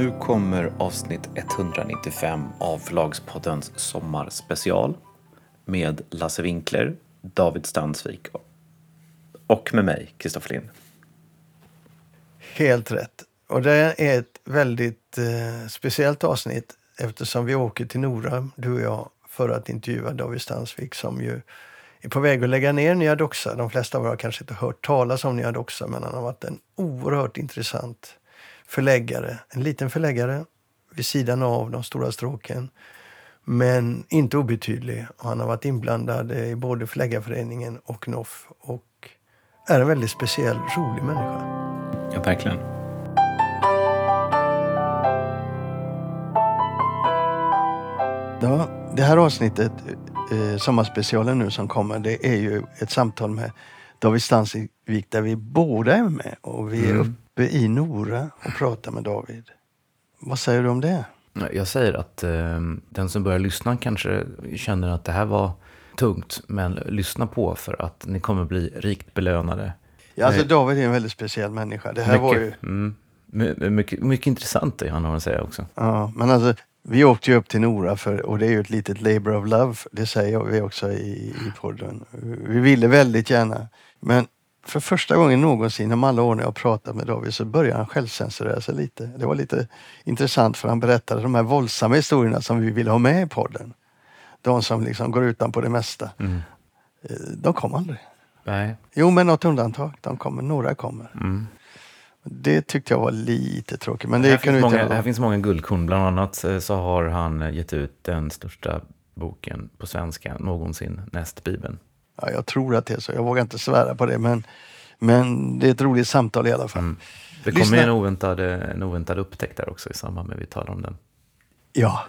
Nu kommer avsnitt 195 av Förlagspoddens sommarspecial med Lasse Winkler, David Stansvik och med mig, Kristoffer Lind. Helt rätt. Och det är ett väldigt eh, speciellt avsnitt eftersom vi åker till Nora, du och jag, för att intervjua David Stansvik som ju är på väg att lägga ner Nya Doxa. De flesta av er har kanske inte hört talas om Nya Doxa men han har varit en oerhört intressant förläggare. En liten förläggare vid sidan av de stora stråken. Men inte obetydlig. Och han har varit inblandad i både Förläggarföreningen och NOF och är en väldigt speciell, rolig människa. Ja, verkligen. Ja, det här avsnittet, eh, sommarspecialen nu som kommer, det är ju ett samtal med David Stansvik där vi båda är med. Och vi är mm. Uppe i Nora och pratar med David. Vad säger du om det? Jag säger att eh, den som börjar lyssna kanske känner att det här var tungt. Men lyssna på för att ni kommer bli rikt belönade. Ja, alltså David är en väldigt speciell människa. Det här mycket, var ju... Mm, mycket, mycket intressant det han har att säga också. Ja, men alltså vi åkte ju upp till Nora för, och det är ju ett litet labor of love. Det säger vi också i, i podden. Vi ville väldigt gärna. Men för första gången någonsin om alla år när jag pratat med David så började han självcensurera sig lite. Det var lite intressant för han berättade de här våldsamma historierna som vi ville ha med i podden. De som liksom går utan på det mesta. Mm. Eh, de kom aldrig. Nej. Jo, men något undantag. De kommer, några kommer. Mm. Det tyckte jag var lite tråkigt. Men det här, finns många, här finns många guldkorn. Bland annat eh, så har han gett ut den största boken på svenska någonsin, näst Bibeln. Ja, jag tror att det är så. Jag vågar inte svära på det. Men, men det är ett roligt samtal i alla fall. Mm. Det kommer en oväntad, en oväntad upptäckt där också i samband med att vi talar om den. Ja,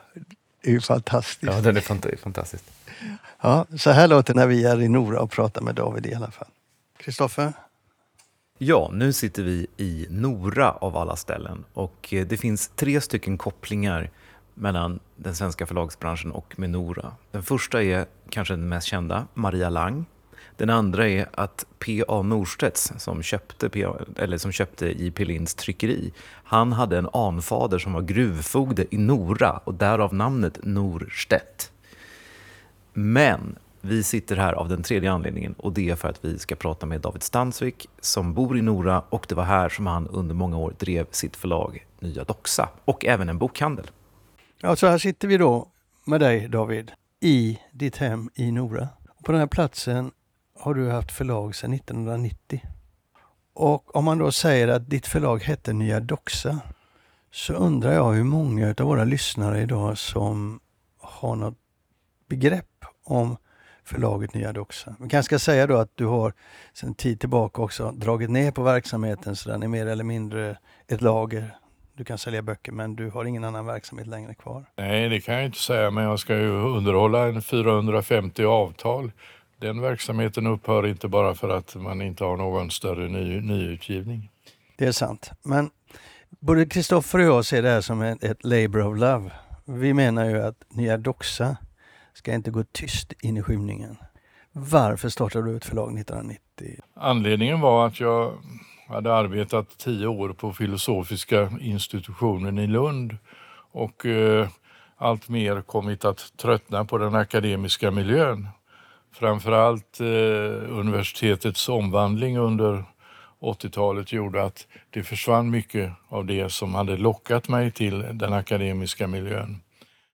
det är ju fantastiskt. Ja, den är fant fantastisk. Ja, så här låter det när vi är i Nora och pratar med David i alla fall. Kristoffer? Ja, nu sitter vi i Nora av alla ställen och eh, det finns tre stycken kopplingar mellan den svenska förlagsbranschen och Menora. Den första är kanske den mest kända, Maria Lang. Den andra är att P.A. Norstedts, som köpte, PA, eller som köpte J.P. Linds tryckeri, han hade en anfader som var gruvfogde i Nora och därav namnet Norstedt. Men vi sitter här av den tredje anledningen och det är för att vi ska prata med David Stansvik som bor i Nora och det var här som han under många år drev sitt förlag Nya Doxa och även en bokhandel. Ja, så här sitter vi då med dig David i ditt hem i Nora. På den här platsen har du haft förlag sedan 1990. Och om man då säger att ditt förlag hette Nya Doxa så undrar jag hur många av våra lyssnare idag som har något begrepp om förlaget Nya Doxa. Vi kanske ska säga då att du har sedan tid tillbaka också dragit ner på verksamheten så den är mer eller mindre ett lager. Du kan sälja böcker men du har ingen annan verksamhet längre kvar. Nej, det kan jag inte säga, men jag ska ju underhålla en 450 avtal. Den verksamheten upphör inte bara för att man inte har någon större ny, nyutgivning. Det är sant. Men både Kristoffer och jag ser det här som ett, ett labor of love. Vi menar ju att Nya Doxa ska inte gå tyst in i skymningen. Varför startade du ett förlag 1990? Anledningen var att jag jag hade arbetat tio år på filosofiska institutionen i Lund och eh, allt mer kommit att tröttna på den akademiska miljön. Framförallt eh, universitetets omvandling under 80-talet gjorde att det försvann mycket av det som hade lockat mig till den akademiska miljön.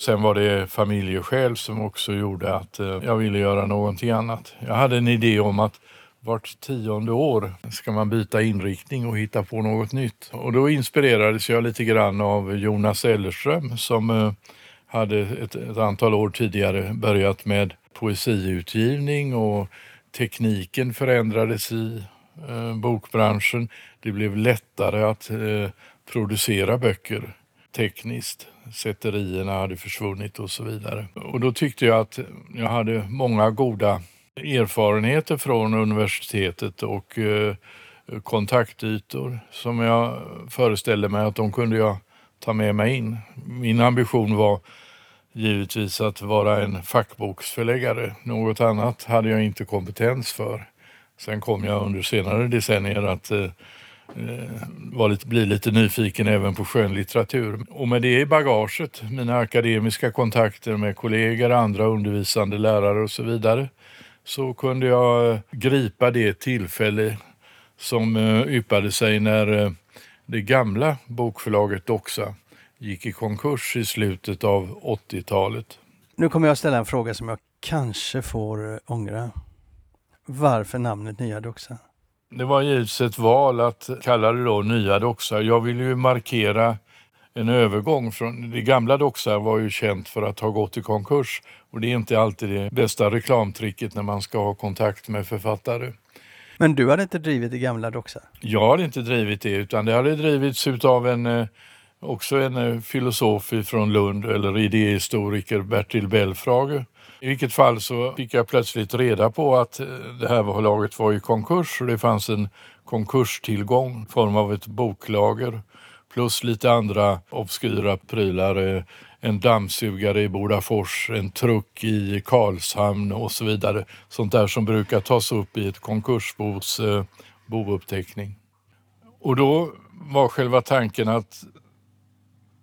Sen var det familjeskäl som också gjorde att eh, jag ville göra någonting annat. Jag hade en idé om att vart tionde år ska man byta inriktning och hitta på något nytt. Och då inspirerades jag lite grann av Jonas Ellerström som eh, hade ett, ett antal år tidigare börjat med poesiutgivning och tekniken förändrades i eh, bokbranschen. Det blev lättare att eh, producera böcker tekniskt. Sätterierna hade försvunnit och så vidare. Och då tyckte jag att jag hade många goda erfarenheter från universitetet och eh, kontaktytor som jag föreställde mig att de kunde jag ta med mig in. Min ambition var givetvis att vara en fackboksförläggare. Något annat hade jag inte kompetens för. Sen kom jag under senare decennier att eh, eh var lite, bli lite nyfiken även på skönlitteratur. Och med det i bagaget, mina akademiska kontakter med kollegor, andra undervisande lärare och så vidare, så kunde jag gripa det tillfälle som yppade sig när det gamla bokförlaget Doxa gick i konkurs i slutet av 80-talet. Nu kommer jag ställa en fråga som jag kanske får ångra. Varför namnet Nya Doxa? Det var givetvis ett val att kalla det då Nya Doxa. Jag ville ju markera en övergång från... Det gamla Doxa var ju känt för att ha gått i konkurs och det är inte alltid det bästa reklamtricket när man ska ha kontakt med författare. Men du hade inte drivit det gamla Doxa? Jag hade inte drivit det utan det hade drivits utav en eh, också en eh, filosof från Lund eller idéhistoriker Bertil Belfrage i vilket fall så fick jag plötsligt reda på att eh, det här förlaget var i konkurs och det fanns en konkurstillgång i form av ett boklager plus lite andra obskyra prylar. Eh, en dammsugare i Bodafors, en truck i Karlshamn och så vidare. Sånt där som brukar tas upp i ett konkursbos eh, bouppteckning. Och då var själva tanken att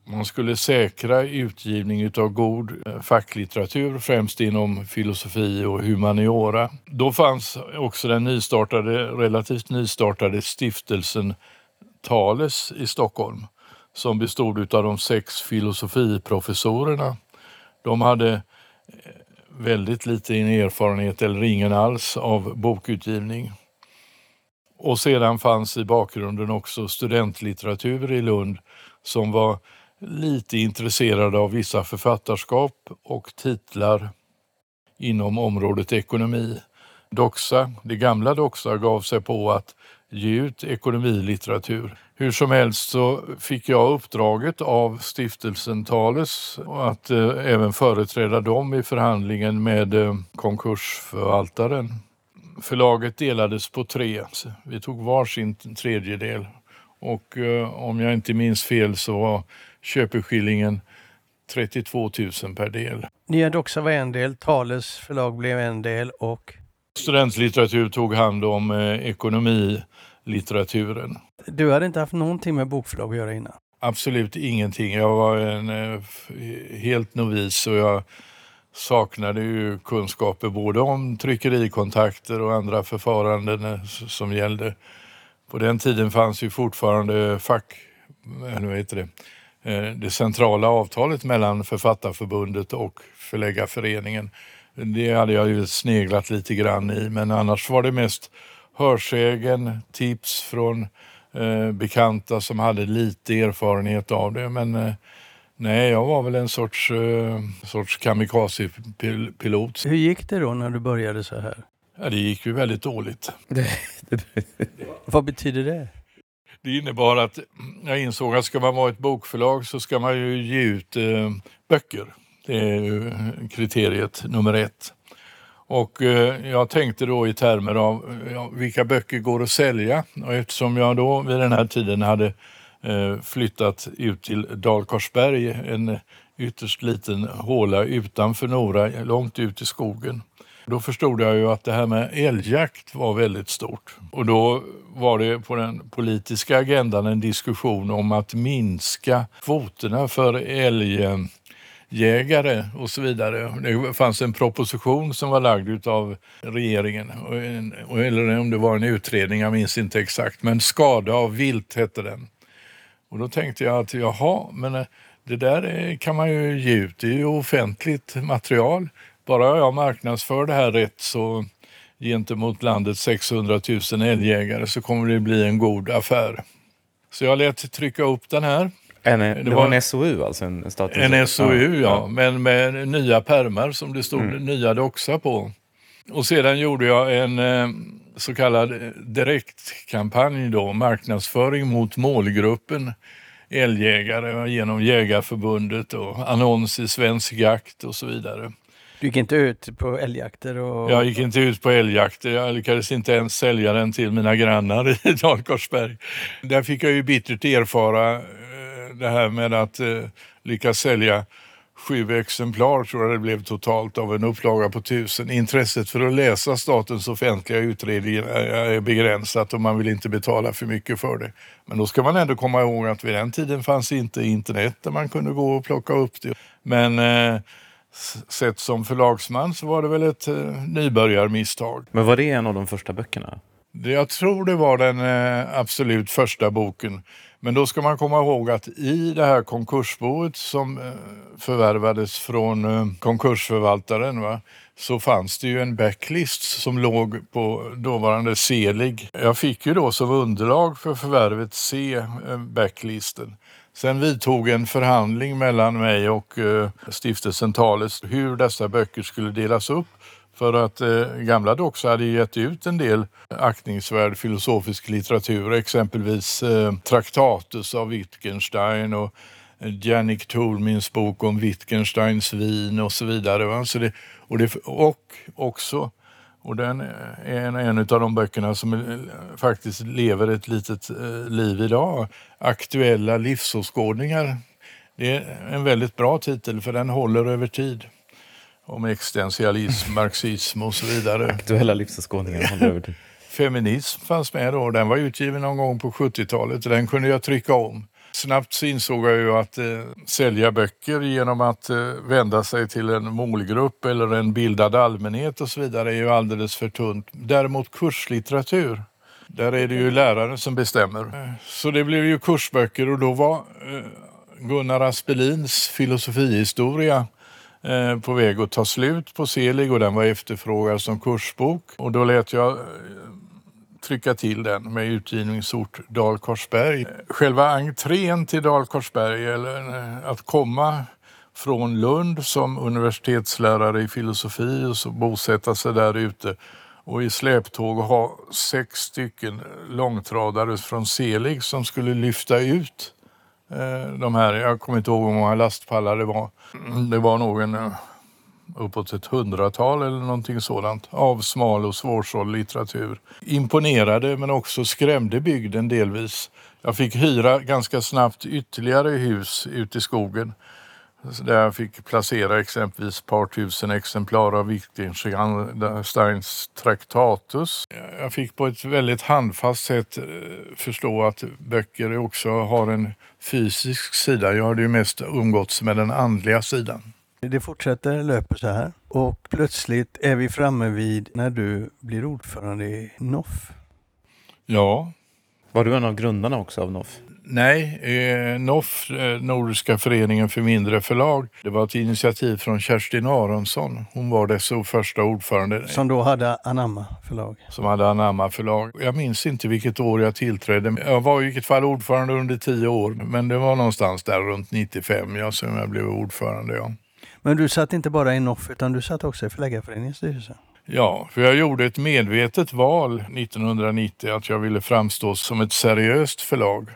man skulle säkra utgivning av god eh, facklitteratur, främst inom filosofi och humaniora. Då fanns också den nystartade, relativt nystartade stiftelsen Thales i Stockholm som bestod av de sex filosofiprofessorerna. De hade eh, väldigt lite erfarenhet eller ingen alls av bokutgivning. Och sedan fanns i bakgrunden också studentlitteratur i Lund som var lite intresserade av vissa författarskap och titlar inom området ekonomi. Doxa, det gamla Doxa gav sig på att ge ut ekonomilitteratur. Hur som helst så fick jag uppdraget av stiftelsen Thales att eh, även företräda dem i förhandlingen med eh, konkursförvaltaren. Förlaget delades på tre. Vi tog varsin tredjedel och eh, om jag inte minns fel så var köpeskillingen 32 000 per del. Nya Doxa var en del, Thales förlag blev en del och? Studentlitteratur tog hand om eh, ekonomilitteraturen. Du hade inte haft någonting med bokförlag att göra innan? Absolut ingenting. Jag var en eh, helt novis och jag saknade ju kunskaper både om tryckerikontakter och andra förfaranden eh, som gällde. På den tiden fanns ju fortfarande fack, eller vad heter det, Eh, det centrala avtalet mellan Författarförbundet och Förläggarföreningen. Det hade jag ju sneglat lite grann i men annars var det mest hörsägen, tips från eh, bekanta som hade lite erfarenhet av det. Men eh, nej, jag var väl en sorts, eh, sorts kamikaze-pilot. Hur gick det då när du började så här? Ja, det gick ju väldigt dåligt. Vad betyder det? Det innebar att jag insåg att ska man vara ett bokförlag så ska man ju ge ut eh, böcker. Det är kriteriet nummer ett. Och eh, jag tänkte då i termer av ja, vilka böcker går att sälja? Och eftersom jag då vid den här tiden hade eh, flyttat ut till Dalkorsberg, en ytterst liten håla utanför Nora, långt ut i skogen, då förstod jag ju att det här med älgjakt var väldigt stort. Och då var det på den politiska agendan en diskussion om att minska kvoterna för jägare och så vidare. Det fanns en proposition som var lagd av regeringen, eller om det var en utredning, jag minns inte exakt, men skada av vilt hette den. Och då tänkte jag att jaha, men eh, det där eh, kan man ju ge ut, det är ju offentligt material bara jag marknadsför det här rätt så gentemot landets 600 000 älgjägare så kommer det bli en god affär. Så jag lät trycka upp den här. En, det, det var, en SOU alltså? En, en SOU, ja. ja. Men med nya permar som det stod mm. nya doxa på. Och sedan gjorde jag en eh, så kallad direktkampanj då, marknadsföring mot målgruppen älgjägare genom Jägarförbundet och annons i Svensk Jakt och så vidare. Du gick inte ut på älgjakter? Och... Jag gick inte ut på älgjakter. Jag lyckades inte ens sälja den till mina grannar i Dalkarsberg. Där fick jag ju bittert erfara eh, det här med att eh, lyckas sälja sju exemplar tror jag det blev totalt av en upplaga på tusen. Intresset för att läsa statens offentliga utredningar är begränsat och man vill inte betala för mycket för det. Men då ska man ändå komma ihåg att vid den tiden fanns inte internet där man kunde gå och plocka upp det. Men eh, sett som förlagsman så var det väl ett eh, nybörjarmisstag. Men var det en av de första böckerna? Jag tror det var den eh, absolut första boken. Men då ska man komma ihåg att i det här konkursboet som eh, förvärvades från eh, konkursförvaltaren va, så fanns det ju en backlist som låg på dåvarande Selig. Jag fick ju då som underlag för förvärvet se eh, backlisten. Sen vidtog en förhandling mellan mig och stiftelsen Thales hur dessa böcker skulle delas upp för att eh, gamla Doxa hade gett ut en del aktningsvärd filosofisk litteratur, exempelvis eh, Traktatus av Wittgenstein och Jannik Tolmins bok om Wittgensteins vin och så vidare. Va? Så det, och, det, och också, och den är en, en av de böckerna som eh, faktiskt lever ett litet eh, liv idag, Aktuella livsåskådningar. Det är en väldigt bra titel för den håller över tid om existentialism, marxism och så vidare. Aktuella livsåskådningar. Feminism fanns med då. Den var utgiven någon gång på 70-talet. Den kunde jag trycka om. Snabbt så insåg jag ju att eh, sälja böcker genom att eh, vända sig till en målgrupp eller en bildad allmänhet och så vidare är ju alldeles för tunt. Däremot kurslitteratur, där är det ju läraren som bestämmer. Så det blev ju kursböcker och då var eh, Gunnar Aspelins filosofihistoria Eh, på väg att ta slut på Selig och den var efterfrågad som kursbok. Och då lät jag eh, trycka till den med utgivningsort Dalkorsberg. Själva entrén till Dalkorsberg, eller eh, att komma från Lund som universitetslärare i filosofi och så bosätta sig där ute och i släptåg ha sex stycken långtradare från Selig som skulle lyfta ut Eh, de här, jag kommer inte ihåg hur många lastpallar det var. Det var nog en eh, uppåt ett hundratal eller någonting sådant av smal och svårsåld litteratur. Imponerade men också skrämde bygden delvis. Jag fick hyra ganska snabbt ytterligare hus ute i skogen där jag fick placera exempelvis ett par tusen exemplar av Wittgensteins Traktatus. Jag fick på ett väldigt handfast sätt eh, förstå att böcker också har en fysisk sida. Jag har ju mest umgåtts med den andliga sidan. Det fortsätter, löper så här och plötsligt är vi framme vid när du blir ordförande i NOF. Ja. Var du en av grundarna också av NOF? Nej, eh, NOF, eh, Nordiska föreningen för mindre förlag, det var ett initiativ från Kerstin Aronsson. Hon var dess första ordförande. Som då hade Anamma förlag? Som hade Anamma förlag. Jag minns inte vilket år jag tillträdde. Jag var i vilket fall ordförande under tio år, men det var någonstans där runt 95 ja, som jag blev ordförande. Ja. Men du satt inte bara i NOF utan du satt också i Förläggarföreningens styrelse? Ja, för jag gjorde ett medvetet val 1990 att jag ville framstå som ett seriöst förlag.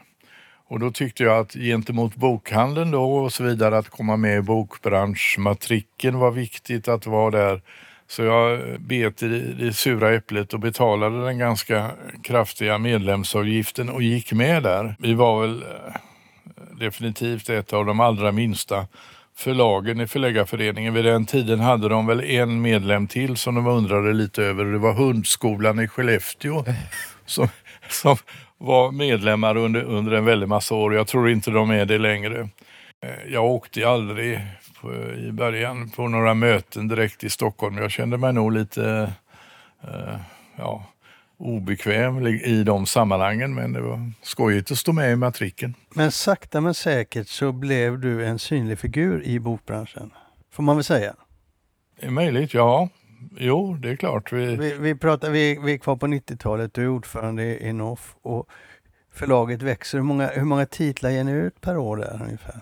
Och då tyckte jag att gentemot bokhandeln då och så vidare att komma med i bokbranschmatrikeln var viktigt att vara där. Så jag bet i det sura äpplet och betalade den ganska kraftiga medlemsavgiften och gick med där. Vi var väl eh, definitivt ett av de allra minsta förlagen i Förläggarföreningen. Vid den tiden hade de väl en medlem till som de undrade lite över. Det var Hundskolan i Skellefteå som, som var medlemmar under, under en väldig massa år. Jag tror inte de är det längre. Eh, jag åkte aldrig på, i början på några möten direkt i Stockholm. Jag kände mig nog lite eh, ja, obekväm i de sammanhangen men det var skojigt att stå med i matriken. Men sakta men säkert så blev du en synlig figur i bokbranschen, får man väl säga? Det är möjligt, ja. Jo, det är klart. Vi, vi, vi, pratar, vi, vi är kvar på 90-talet, du är ordförande i NOF och förlaget växer. Hur många, hur många titlar ger ni ut per år där ungefär?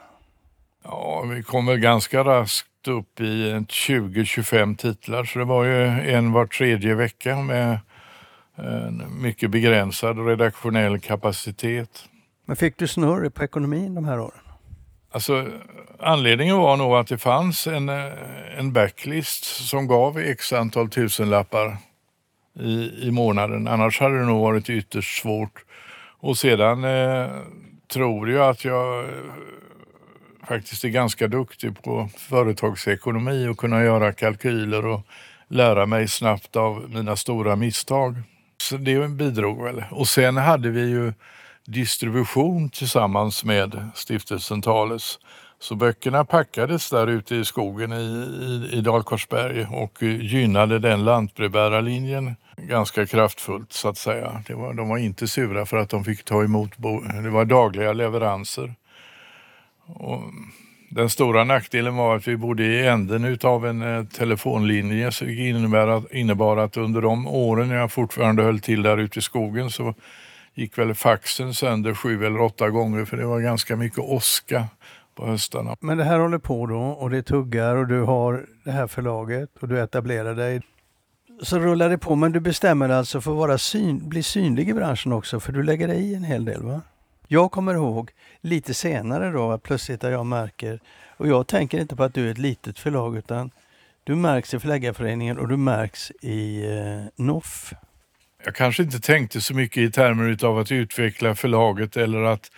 Ja, vi kommer ganska raskt upp i 20-25 titlar, så det var ju en var tredje vecka med en mycket begränsad redaktionell kapacitet. Men fick du snurr på ekonomin de här åren? Alltså, anledningen var nog att det fanns en, eh, en backlist som gav x antal tusenlappar i, i månaden. Annars hade det nog varit ytterst svårt. Och sedan eh, tror jag att jag eh, faktiskt är ganska duktig på företagsekonomi och kunna göra kalkyler och lära mig snabbt av mina stora misstag. Så det bidrog väl. Och sen hade vi ju distribution tillsammans med stiftelsen Thales. Så böckerna packades där ute i skogen i, i, i Dalkorsberg och gynnade den lantbrevbärarlinjen ganska kraftfullt så att säga. Det var, de var inte sura för att de fick ta emot, det var dagliga leveranser. Och den stora nackdelen var att vi bodde i änden av en eh, telefonlinje så det innebar att, innebar att under de åren jag fortfarande höll till där ute i skogen så gick väl faxen sönder sju eller åtta gånger för det var ganska mycket åska på höstarna. Men det här håller på då och det tuggar och du har det här förlaget och du etablerar dig. Så rullar det på, men du bestämmer alltså för att vara syn, bli synlig i branschen också för du lägger dig i en hel del va? Jag kommer ihåg lite senare då att plötsligt att jag märker, och jag tänker inte på att du är ett litet förlag utan du märks i Förläggarföreningen och du märks i eh, NOFF. Jag kanske inte tänkte så mycket i termer av att utveckla förlaget eller att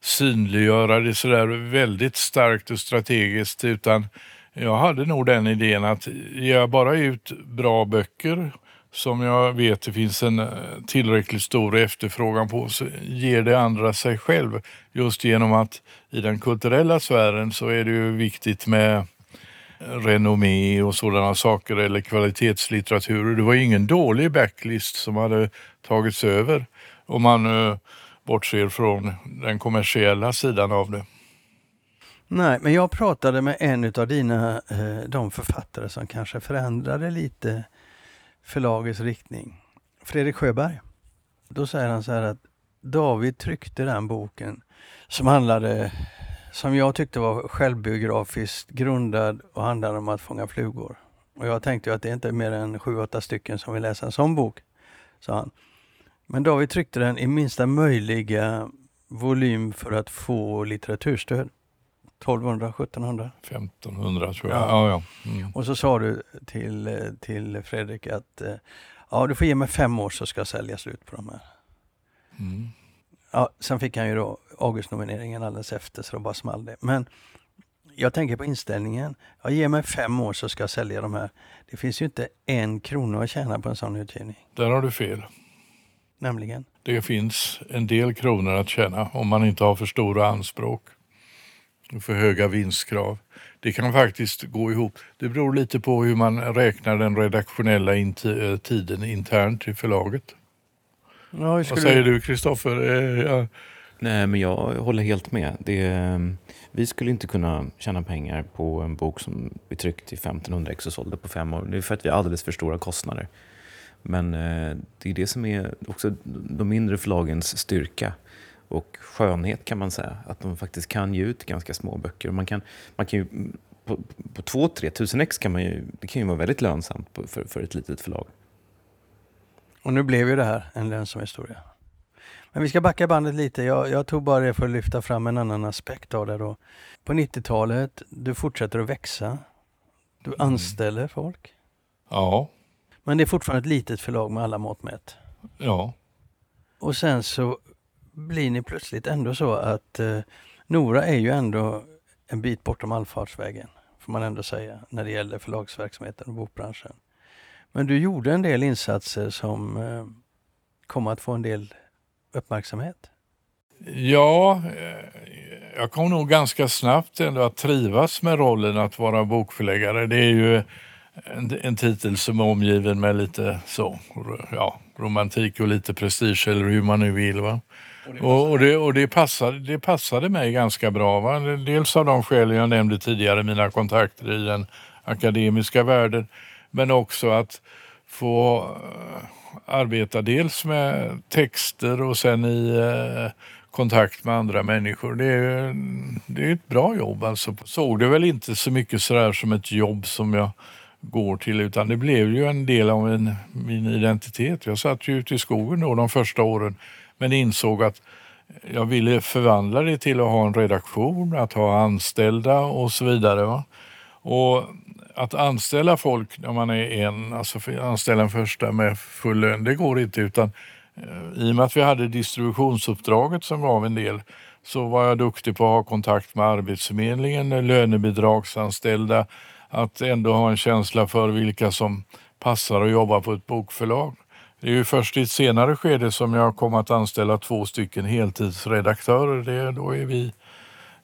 synliggöra det sådär väldigt starkt och strategiskt utan jag hade nog den idén att ger jag bara ut bra böcker som jag vet det finns en eh, tillräckligt stor efterfrågan på så ger det andra sig själv. Just genom att i den kulturella sfären så är det ju viktigt med renommé och sådana saker eller kvalitetslitteratur. Det var ingen dålig backlist som hade tagits över om man uh, bortser från den kommersiella sidan av det. Nej, men jag pratade med en av dina, eh, de författare som kanske förändrade lite förlagets riktning. Fredrik Sjöberg. Då säger han så här att David tryckte den boken som handlade, som jag tyckte var självbiografiskt grundad och handlade om att fånga flugor. Och jag tänkte att det inte är mer än sju, åtta stycken som vill läsa en sån bok, sa han. Men David tryckte den i minsta möjliga volym för att få litteraturstöd. 1200, 1700? 1500 tror jag. Ja. Ja, ja. Mm. Och så sa du till, till Fredrik att eh, ja, du får ge mig fem år så ska jag sälja slut på de här. Mm. Ja, sen fick han ju då Augustnomineringen alldeles efter så då bara small det. Men jag tänker på inställningen. Ja, ge mig fem år så ska jag sälja de här. Det finns ju inte en krona att tjäna på en sån utgivning. Där har du fel. Nämligen? Det finns en del kronor att tjäna om man inte har för stora anspråk för höga vinstkrav. Det kan faktiskt gå ihop. Det beror lite på hur man räknar den redaktionella eh, tiden internt i förlaget. Ja, Vad säger du Kristoffer? Eh, ja. Nej, men jag håller helt med. Det, ehm, vi skulle inte kunna tjäna pengar på en bok som vi tryckte i 1500 ex och sålde på fem år. Det är för att vi har alldeles för stora kostnader. Men eh, det är det som är också de mindre förlagens styrka och skönhet kan man säga. Att de faktiskt kan ge ut ganska små böcker. Man kan, man kan ju, på, på 2-3 tusen ex kan man ju, det kan ju vara väldigt lönsamt för, för ett litet förlag. Och nu blev ju det här en lönsam historia. Men vi ska backa bandet lite. Jag, jag tog bara det för att lyfta fram en annan aspekt av det då. På 90-talet, du fortsätter att växa. Du mm. anställer folk. Ja. Men det är fortfarande ett litet förlag med alla mått mätt. Ja. Och sen så blir ni plötsligt ändå så att eh, Nora är ju ändå en bit bortom allfartsvägen, får man ändå säga, när det gäller förlagsverksamheten och bokbranschen. Men du gjorde en del insatser som eh, kom att få en del uppmärksamhet. Ja, eh, jag kom nog ganska snabbt ändå att trivas med rollen att vara bokförläggare. Det är ju en, en titel som är omgiven med lite så, ja, romantik och lite prestige eller hur man nu vill. Va? Och, och, det, och det, passade, det passade mig ganska bra. Va? Dels av de skäl jag nämnde tidigare, mina kontakter i den akademiska världen, men också att få uh, arbeta dels med texter och sen i uh, kontakt med andra människor. Det är, det är ett bra jobb. Alltså. Såg det väl inte så mycket sådär som ett jobb som jag går till utan det blev ju en del av min, min identitet. Jag satt ju ute i skogen då de första åren men insåg att jag ville förvandla det till att ha en redaktion, att ha anställda och så vidare. Va? Och att anställa folk när man är en, alltså anställa en första med full lön, det går inte utan eh, i och med att vi hade distributionsuppdraget som gav en del så var jag duktig på att ha kontakt med Arbetsförmedlingen, lönebidragsanställda, att ändå ha en känsla för vilka som passar att jobba på ett bokförlag. Det är ju först i ett senare skede som jag kom att anställa två stycken heltidsredaktörer. Det, då är vi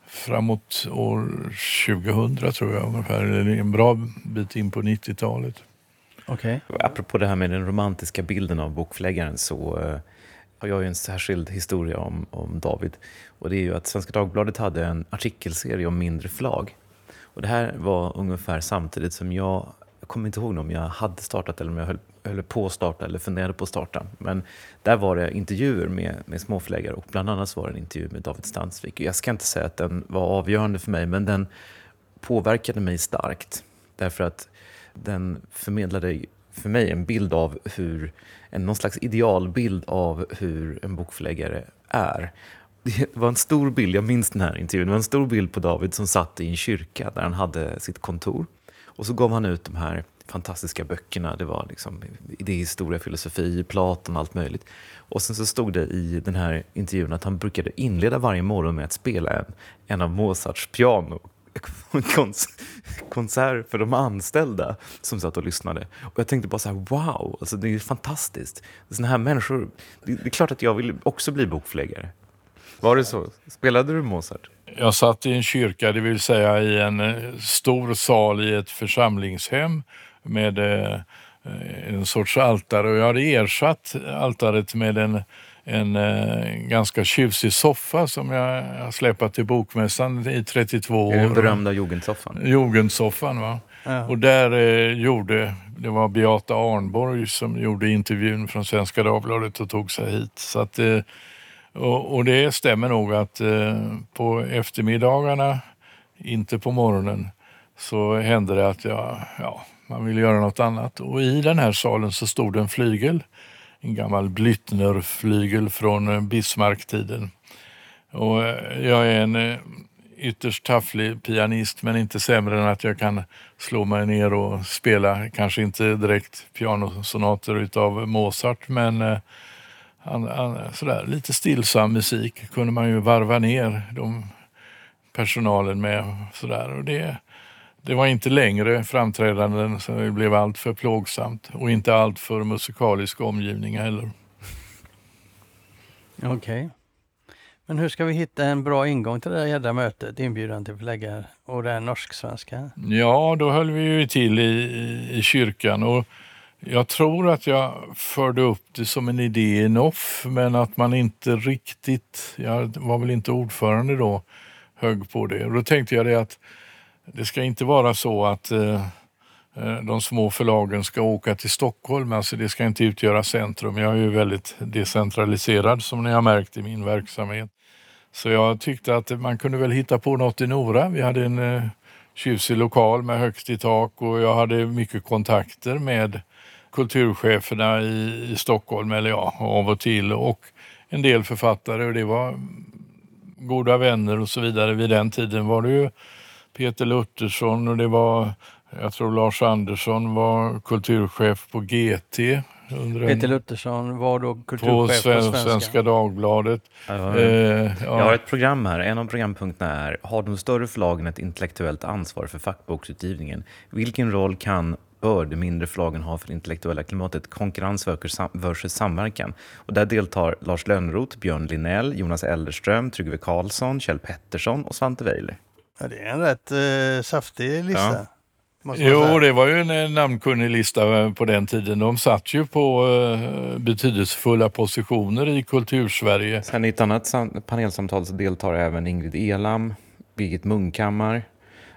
framåt år 2000 tror jag ungefär, en bra bit in på 90-talet. Okay. Apropå det här med den romantiska bilden av bokförläggaren så uh, har jag ju en särskild historia om, om David. Och det är ju att Svenska Dagbladet hade en artikelserie om mindre förlag. Och det här var ungefär samtidigt som jag, jag kommer inte ihåg om jag hade startat eller om jag höll, höll på att starta eller funderade på att starta. Men där var det intervjuer med, med småförläggare och bland annat var det en intervju med David Stansvik. Jag ska inte säga att den var avgörande för mig, men den påverkade mig starkt. Därför att den förmedlade för mig en bild av hur, en, någon slags idealbild av hur en bokförläggare är. Det var en stor bild, jag minns den här intervjun, det var en stor bild på David som satt i en kyrka där han hade sitt kontor. Och så gav han ut de här fantastiska böckerna. Det var liksom idéhistoria, filosofi, Platon, allt möjligt. Och sen så stod det i den här intervjun att han brukade inleda varje morgon med att spela en, en av Mozarts piano konsert för de anställda som satt och lyssnade. Och jag tänkte bara så här, wow, alltså det är fantastiskt. Såna här människor, det, är klart att jag vill också bli bokförläggare. Var det så? Spelade du Mozart? Jag satt i en kyrka, det vill säga i en eh, stor sal i ett församlingshem med eh, en sorts altare och jag hade ersatt altaret med en en eh, ganska tjusig soffa som jag har släpat till Bokmässan i 32 år. Den berömda Jugendsoffan. Jugendsoffan, va. Ja. Och där eh, gjorde, det var Beata Arnborg som gjorde intervjun från Svenska Dagbladet och tog sig hit. Så att, eh, och, och, det stämmer nog att eh, på eftermiddagarna, inte på morgonen, så hände det att jag, ja, man ville göra något annat. Och i den här salen så stod en flygel en gammal Blüthner-flygel från Bismarcktiden. Bismarck-tiden. Och eh, jag är en eh, ytterst tafflig pianist men inte sämre än att jag kan slå mig ner och spela, kanske inte direkt pianosonater utav Mozart men an, an, sådär, lite stillsam musik kunde man ju varva ner de personalen med. Sådär. Och det, det var inte längre framträdanden så det blev allt för plågsamt och inte allt för musikalisk omgivning heller. Okej. Okay. Men hur ska vi hitta en bra ingång till det där jädra mötet, inbjudan till förläggare och det norsk-svenska? Ja, då höll vi ju till i, i kyrkan och jag tror att jag förde upp det som en idé i NOFF men att man inte riktigt, jag var väl inte ordförande då, högg på det. Och då tänkte jag det att det ska inte vara så att eh, eh, de små förlagen ska åka till Stockholm, alltså det ska inte utgöra centrum. Jag är ju väldigt decentraliserad som ni har märkt i min verksamhet. Så jag tyckte att man kunde väl hitta på något i Nora. Vi hade en eh, tjusig lokal med högt i tak och jag hade mycket kontakter med kulturcheferna i, i Stockholm, eller ja, av och till och en del författare och det var goda vänner och så vidare. Vid den tiden var det ju Peter Luttersson och det var, jag tror Lars Andersson var kulturchef på GT. Peter Luttersson var då kulturchef på, Sven, på Svenska. Dagbladet. Ja, eh, Jag har ett program här. En av programpunkterna är Har de större förlagen ett intellektuellt ansvar för fackboksutgivningen? Vilken roll kan bör de mindre förlagen ha för det intellektuella klimatet? Konkurrens versus samverkan. Och där deltar Lars Lönnroth, Björn Linell, Jonas Ellerström, Tryggve Karlsson, Kjell Pettersson och Svante Weiler. Ja, det är en rätt eh, saftig lista. Ja. Jo, det var ju en namnkunnig lista eh, på den tiden. De satt ju på eh, betydelsefulla positioner i kultursverige. Sen i ett annat panelsamtal så deltar även Ingrid Elam, Birgit Munkhammar,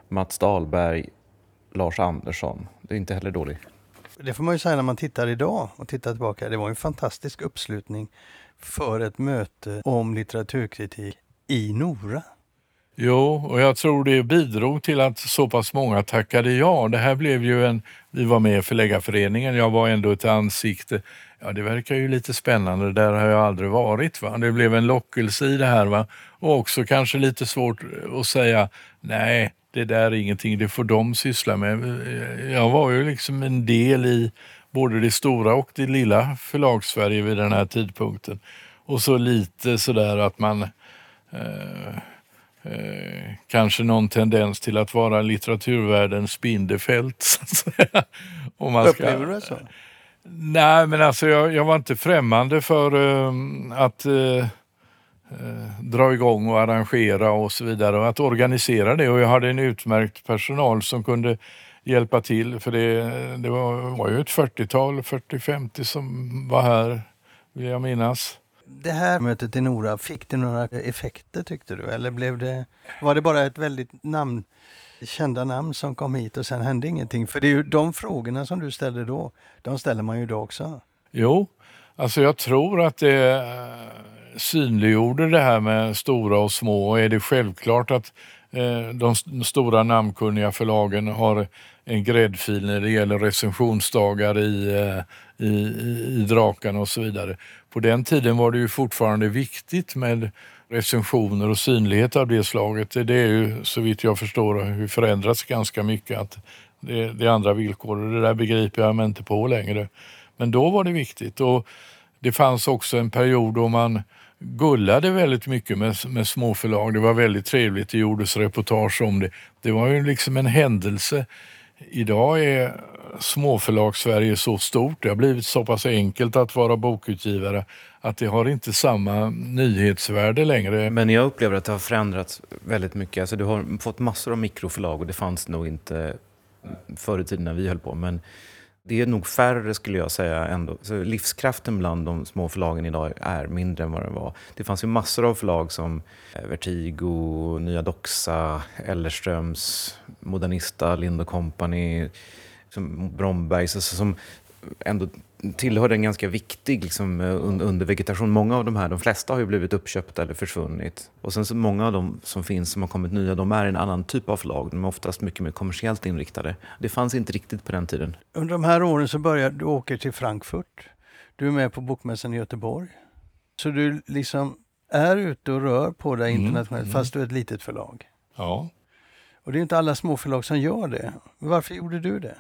Mats Dahlberg, Lars Andersson. Det är inte heller dåligt. Det får man ju säga när man tittar idag och tittar tillbaka. Det var en fantastisk uppslutning för ett möte om litteraturkritik i Nora. Jo, och jag tror det bidrog till att så pass många tackade ja. Det här blev ju en, vi var med i Förläggarföreningen, jag var ändå ett ansikte. Ja, det verkar ju lite spännande, där har jag aldrig varit. Va? Det blev en lockelse i det här va? och också kanske lite svårt att säga nej, det där är ingenting, det får de syssla med. Jag var ju liksom en del i både det stora och det lilla förlagssverige vid den här tidpunkten. Och så lite sådär att man eh, eh, kanske någon tendens till att vara litteraturvärldens Bindefält. Så att säga. Om man ska... Upplever du det så? Nej, men alltså jag, jag var inte främmande för uh, att uh, dra igång och arrangera och så vidare och att organisera det och jag hade en utmärkt personal som kunde hjälpa till för det, det var, var ju ett 40-tal, 40-50 som var här vill jag minnas. Det här mötet i Nora, fick det några effekter tyckte du? Eller blev det, var det bara ett väldigt namn, kända namn som kom hit och sen hände ingenting? För det är ju de frågorna som du ställde då, de ställer man ju idag också. Jo, alltså jag tror att det eh, synliggjorde det här med stora och små. Är det självklart att eh, de stora namnkunniga förlagen har en gräddfil när det gäller recensionsdagar i, eh, i, i Drakan och så vidare. På den tiden var det ju fortfarande viktigt med recensioner och synlighet av det slaget. Det är ju så vitt jag förstår har förändrats ganska mycket. Att det, det är andra villkor och det där begriper jag mig inte på längre. Men då var det viktigt och det fanns också en period då man gullade väldigt mycket med, med småförlag. Det var väldigt trevligt, det gjordes reportage om det. Det var ju liksom en händelse Idag är småförlag Sverige så stort, det har blivit så pass enkelt att vara bokutgivare att det har inte samma nyhetsvärde längre. Men jag upplever att det har förändrats väldigt mycket. Alltså du har fått massor av mikroförlag och det fanns nog inte förr i tiden när vi höll på. Men det är nog färre skulle jag säga ändå. Så livskraften bland de små förlagen idag är mindre än vad den var. Det fanns ju massor av förlag som eh, Vertigo, Nya Doxa, Ellerströms, Modernista, Lind Company, som Brombergs, alltså som ändå tillhörde en ganska viktig liksom, eh, undervegetation. Många av de här, de flesta har ju blivit uppköpta eller försvunnit. Och sen så många av de som finns som har kommit nya, de är en annan typ av förlag. De är oftast mycket mer kommersiellt inriktade. Det fanns inte riktigt på den tiden. Under de här åren så började du åka till Frankfurt. Du är med på Bokmässan i Göteborg. Så du liksom är ute och rör på dig mm, internationellt mm. fast du är ett litet förlag. Ja. Och det är inte alla småförlag som gör det. Varför gjorde du det?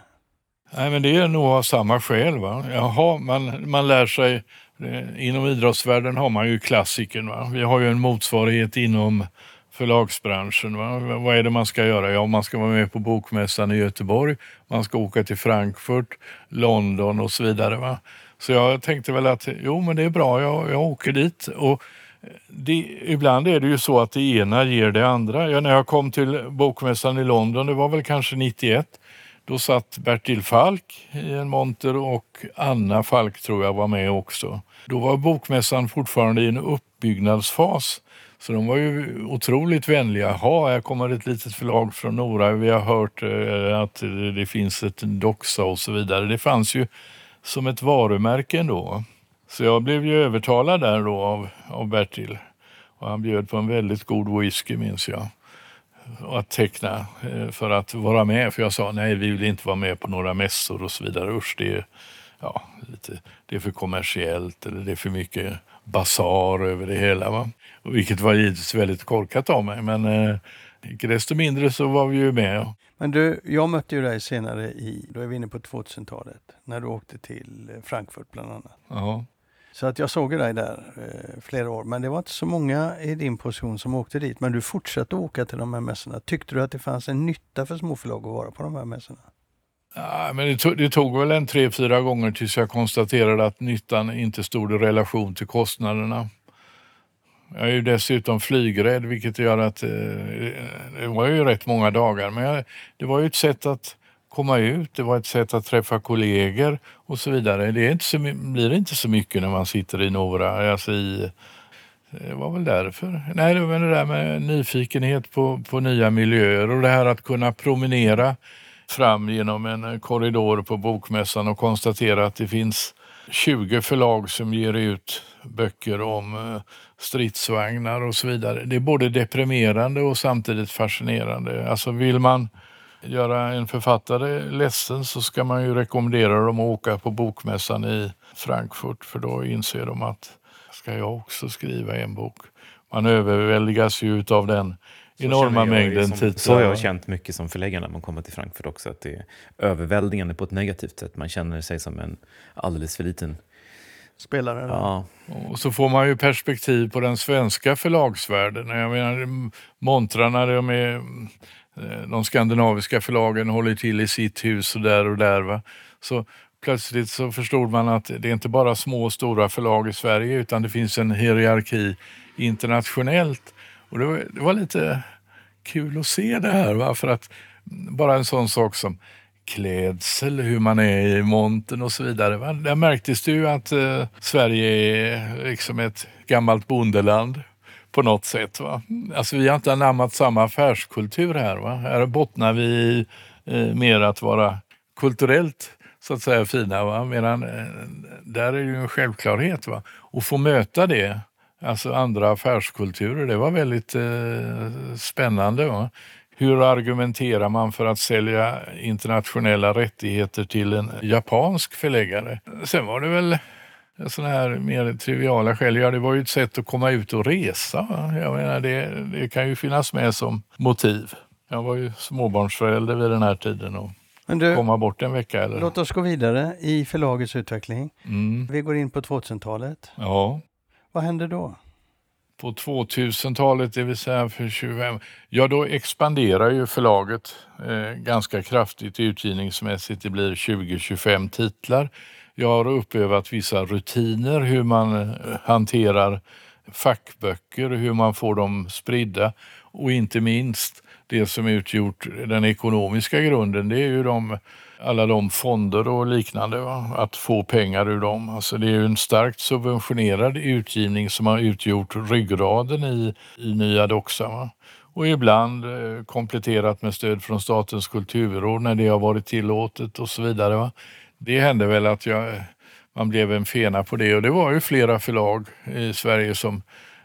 Nej, men det är nog av samma skäl. Va? Jaha, man, man lär sig, eh, inom idrottsvärlden har man ju klassikern. Va? Vi har ju en motsvarighet inom förlagsbranschen. Va? Vad är det man ska göra? Ja, man ska vara med på Bokmässan i Göteborg, man ska åka till Frankfurt, London och så vidare. Va? Så jag tänkte väl att jo, men det är bra, jag, jag åker dit. Och eh, det, ibland är det ju så att det ena ger det andra. Ja, när jag kom till Bokmässan i London, det var väl kanske 91, då satt Bertil Falk i en monter och Anna Falk tror jag var med också. Då var bokmässan fortfarande i en uppbyggnadsfas. Så de var ju otroligt vänliga. Ja, här kommer ett litet förlag från Nora. Vi har hört eh, att det finns ett Doxa och så vidare. Det fanns ju som ett varumärke ändå. Så jag blev ju övertalad där då av, av Bertil. Och han bjöd på en väldigt god whisky minns jag att teckna eh, för att vara med. För jag sa nej, vi vill inte vara med på några mässor och så vidare. Usch, det är, ja, lite, det är för kommersiellt eller det är för mycket basar över det hela. Va? Och vilket var givetvis väldigt korkat av mig. Men eh, icke desto mindre så var vi ju med. Men du, jag mötte ju dig senare i, då är vi inne på 2000-talet, när du åkte till Frankfurt bland annat. Ja. Så att jag såg dig där eh, flera år, men det var inte så många i din position som åkte dit. Men du fortsatte åka till de här mässorna. Tyckte du att det fanns en nytta för småförlag att vara på de här mässorna? Ja, men det tog, det tog väl en tre, fyra gånger tills jag konstaterade att nyttan inte stod i relation till kostnaderna. Jag är ju dessutom flygrädd vilket gör att eh, det var ju rätt många dagar. Men jag, det var ju ett sätt att komma ut, det var ett sätt att träffa kollegor och så vidare. Det är inte så, blir inte så mycket när man sitter i några, alltså i, det var väl därför. Nej, det var det där med nyfikenhet på, på nya miljöer och det här att kunna promenera fram genom en korridor på Bokmässan och konstatera att det finns 20 förlag som ger ut böcker om eh, stridsvagnar och så vidare. Det är både deprimerande och samtidigt fascinerande. Alltså vill man göra en författare ledsen så ska man ju rekommendera dem att åka på bokmässan i Frankfurt för då inser de att ska jag också skriva en bok? Man överväldigas ju av den enorma mängden som, titlar. Så har jag känt mycket som förläggare när man kommer till Frankfurt också. Att det är överväldigande på ett negativt sätt. Man känner sig som en alldeles för liten spelare. Ja. Och så får man ju perspektiv på den svenska förlagsvärlden. Jag menar, montrarna, de, är, Eh, de skandinaviska förlagen håller till i sitt hus och där och där. Va? Så plötsligt så förstod man att det är inte bara små och stora förlag i Sverige utan det finns en hierarki internationellt. Och det var, det var lite kul att se det här. Va? För att mm, bara en sån sak som klädsel, hur man är i monten och så vidare. Va? Där märktes det ju att eh, Sverige är liksom ett gammalt bondeland på något sätt. Va? Alltså vi har inte anammat samma affärskultur här. Va? Här bottnar vi i eh, mer att vara kulturellt så att säga fina. Va? Medan eh, där är det ju en självklarhet. Va? Och få möta det, alltså andra affärskulturer, det var väldigt eh, spännande. Va? Hur argumenterar man för att sälja internationella rättigheter till en japansk förläggare? Sen var det väl sådana här mer triviala skäl. Ja, det var ju ett sätt att komma ut och resa. Jag menar, det, det kan ju finnas med som motiv. Jag var ju småbarnsförälder vid den här tiden och du, komma bort en vecka. Eller? Låt oss gå vidare i förlagets utveckling. Mm. Vi går in på 2000-talet. Ja. Vad hände då? På 2000-talet, det vill säga för 25, ja då expanderar ju förlaget eh, ganska kraftigt utgivningsmässigt. Det blir 20-25 titlar. Jag har uppövat vissa rutiner hur man eh, hanterar fackböcker, hur man får dem spridda och inte minst det som utgjort den ekonomiska grunden, det är ju de, alla de fonder och liknande, va? att få pengar ur dem. Alltså det är ju en starkt subventionerad utgivning som har utgjort ryggraden i, i Nya Doxa. Va? Och ibland eh, kompletterat med stöd från Statens kulturråd när det har varit tillåtet och så vidare. Va? Det hände väl att jag, man blev en fena på det och det var ju flera förlag i Sverige som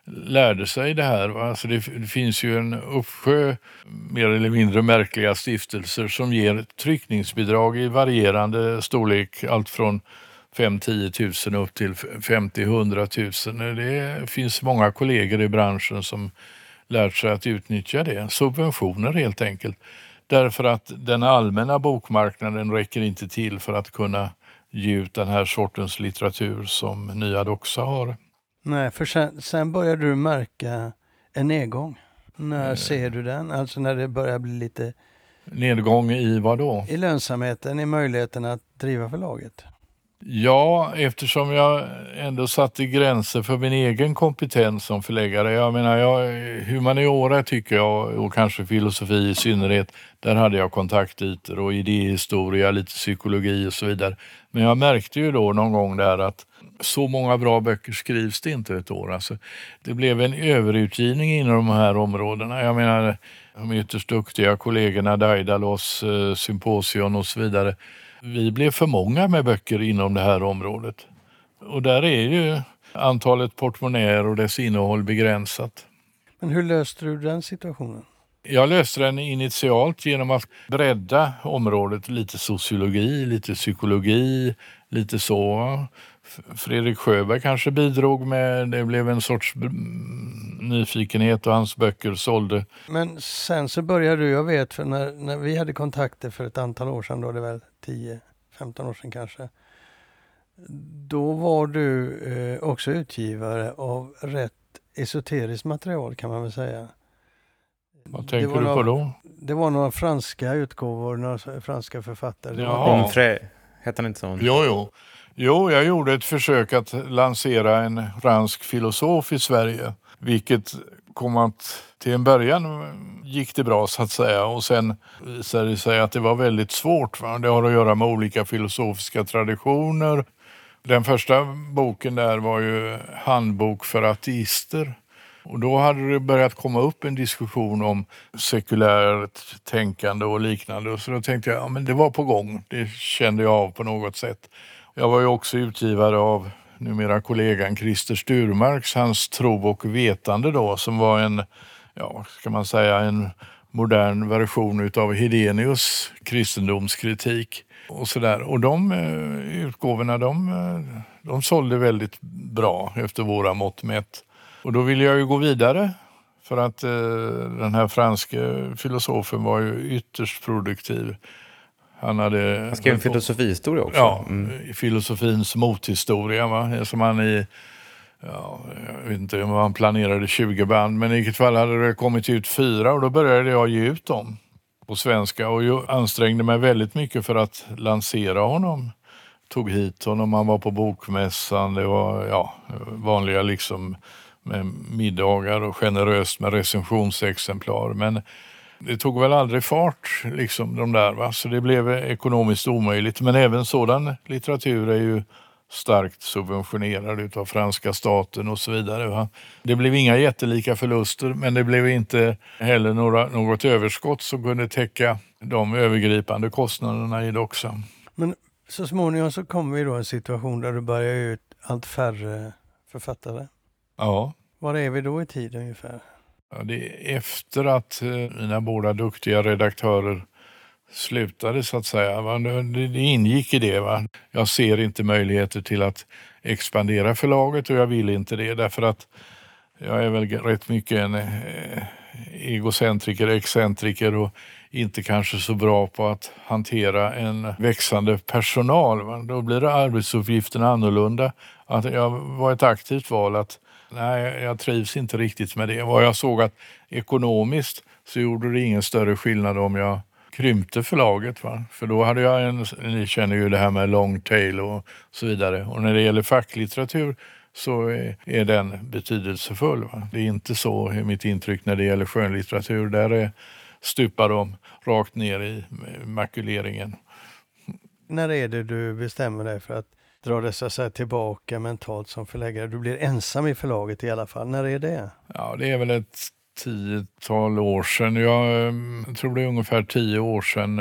lärde sig det här. Va? Alltså det, det, finns ju en uppsjö mer eller mindre märkliga stiftelser som ger tryckningsbidrag i varierande storlek, allt från 5-10 000 upp till 50-100 000. Det finns många kollegor i branschen som lärt sig att utnyttja det. Subventioner helt enkelt. Därför att den allmänna bokmarknaden räcker inte till för att kunna ge ut den här sortens litteratur som Nya Doxa har. Nej, för sen, sen börjar du märka en nedgång. När mm. ser du den? Alltså när det börjar bli lite... Nedgång i vad då? I lönsamheten, i möjligheten att driva förlaget. Ja, eftersom jag ändå satte gränser för min egen kompetens som förläggare. Jag menar, jag, humaniora tycker jag, och kanske filosofi i synnerhet, där hade jag kontaktytor och idéhistoria, lite psykologi och så vidare. Men jag märkte ju då någon gång där att så många bra böcker skrivs det inte ett år. Alltså, det blev en överutgivning inom de här områdena. Jag menar, de ytterst duktiga kollegorna Daidalos, eh, Symposion och så vidare. Vi blev för många med böcker inom det här området. Och där är ju antalet portmonnäer och dess innehåll begränsat. Men hur löste du den situationen? Jag löste den initialt genom att bredda området lite sociologi, lite psykologi, lite så. Fredrik Sjöberg kanske bidrog med, det blev en sorts nyfikenhet och hans böcker sålde. Men sen så började du, jag vet för när, när vi hade kontakter för ett antal år sedan, då det väl 10-15 år sedan kanske. Då var du eh, också utgivare av rätt esoteriskt material kan man väl säga. Vad tänker du några, på då? Det var några franska utgåvor, några franska författare. Ja. Onfray, hette han inte så? Jo, jo. Jo, jag gjorde ett försök att lansera en fransk filosof i Sverige, vilket kom att till en början gick det bra så att säga och sen visade det sig att det var väldigt svårt. Va? Det har att göra med olika filosofiska traditioner. Den första boken där var ju Handbok för ateister. Och då hade det börjat komma upp en diskussion om sekulärt tänkande och liknande. Så då tänkte jag, ja men det var på gång. Det kände jag av på något sätt. Jag var ju också utgivare av numera kollegan Christer Sturmarks, hans Tro och vetande då, som var en, ja, ska man säga, en modern version utav Hedenius kristendomskritik och sådär. Och de eh, utgåvorna, de, eh, de sålde väldigt bra efter våra mått mätt. Och då ville jag ju gå vidare för att eh, den här franske filosofen var ju ytterst produktiv han, hade, han skrev en filosofihistoria också. Ja, mm. filosofins mothistoria. Va? Som han i, ja, jag vet inte om han planerade 20 band, men i vilket fall hade det kommit ut fyra och då började jag ge ut dem på svenska och jag ansträngde mig väldigt mycket för att lansera honom. Tog hit honom, han var på bokmässan, det var ja, vanliga liksom med middagar och generöst med recensionsexemplar. Men det tog väl aldrig fart, liksom de där, va? så det blev ekonomiskt omöjligt. Men även sådan litteratur är ju starkt subventionerad av franska staten och så vidare. Va? Det blev inga jättelika förluster men det blev inte heller några, något överskott som kunde täcka de övergripande kostnaderna i Doxa. Men så småningom så kommer vi då en situation där det börjar ut allt färre författare. Ja. Var är vi då i tid ungefär? Ja, det är efter att eh, mina båda duktiga redaktörer slutade så att säga. Det ingick i det. Va? Jag ser inte möjligheter till att expandera förlaget och jag vill inte det därför att jag är väl rätt mycket en eh, egocentriker, excentriker och inte kanske så bra på att hantera en växande personal. Va? Då blir arbetsuppgifterna annorlunda. Att jag var ett aktivt val att nej, jag trivs inte riktigt med det. Vad jag såg att ekonomiskt så gjorde det ingen större skillnad om jag krympte förlaget. Va? För då hade jag en, ni känner ju det här med long tail och så vidare. Och när det gäller facklitteratur så är, den betydelsefull. Va? Det är inte så, i mitt intryck, när det gäller skönlitteratur. Där är, stupar de rakt ner i makuleringen. När är det du bestämmer dig för att dra dessa sig tillbaka mentalt som förläggare? Du blir ensam i förlaget i alla fall. När är det? Ja, det är väl ett tiotal år sedan. Jag ehm, tror det är ungefär tio år sedan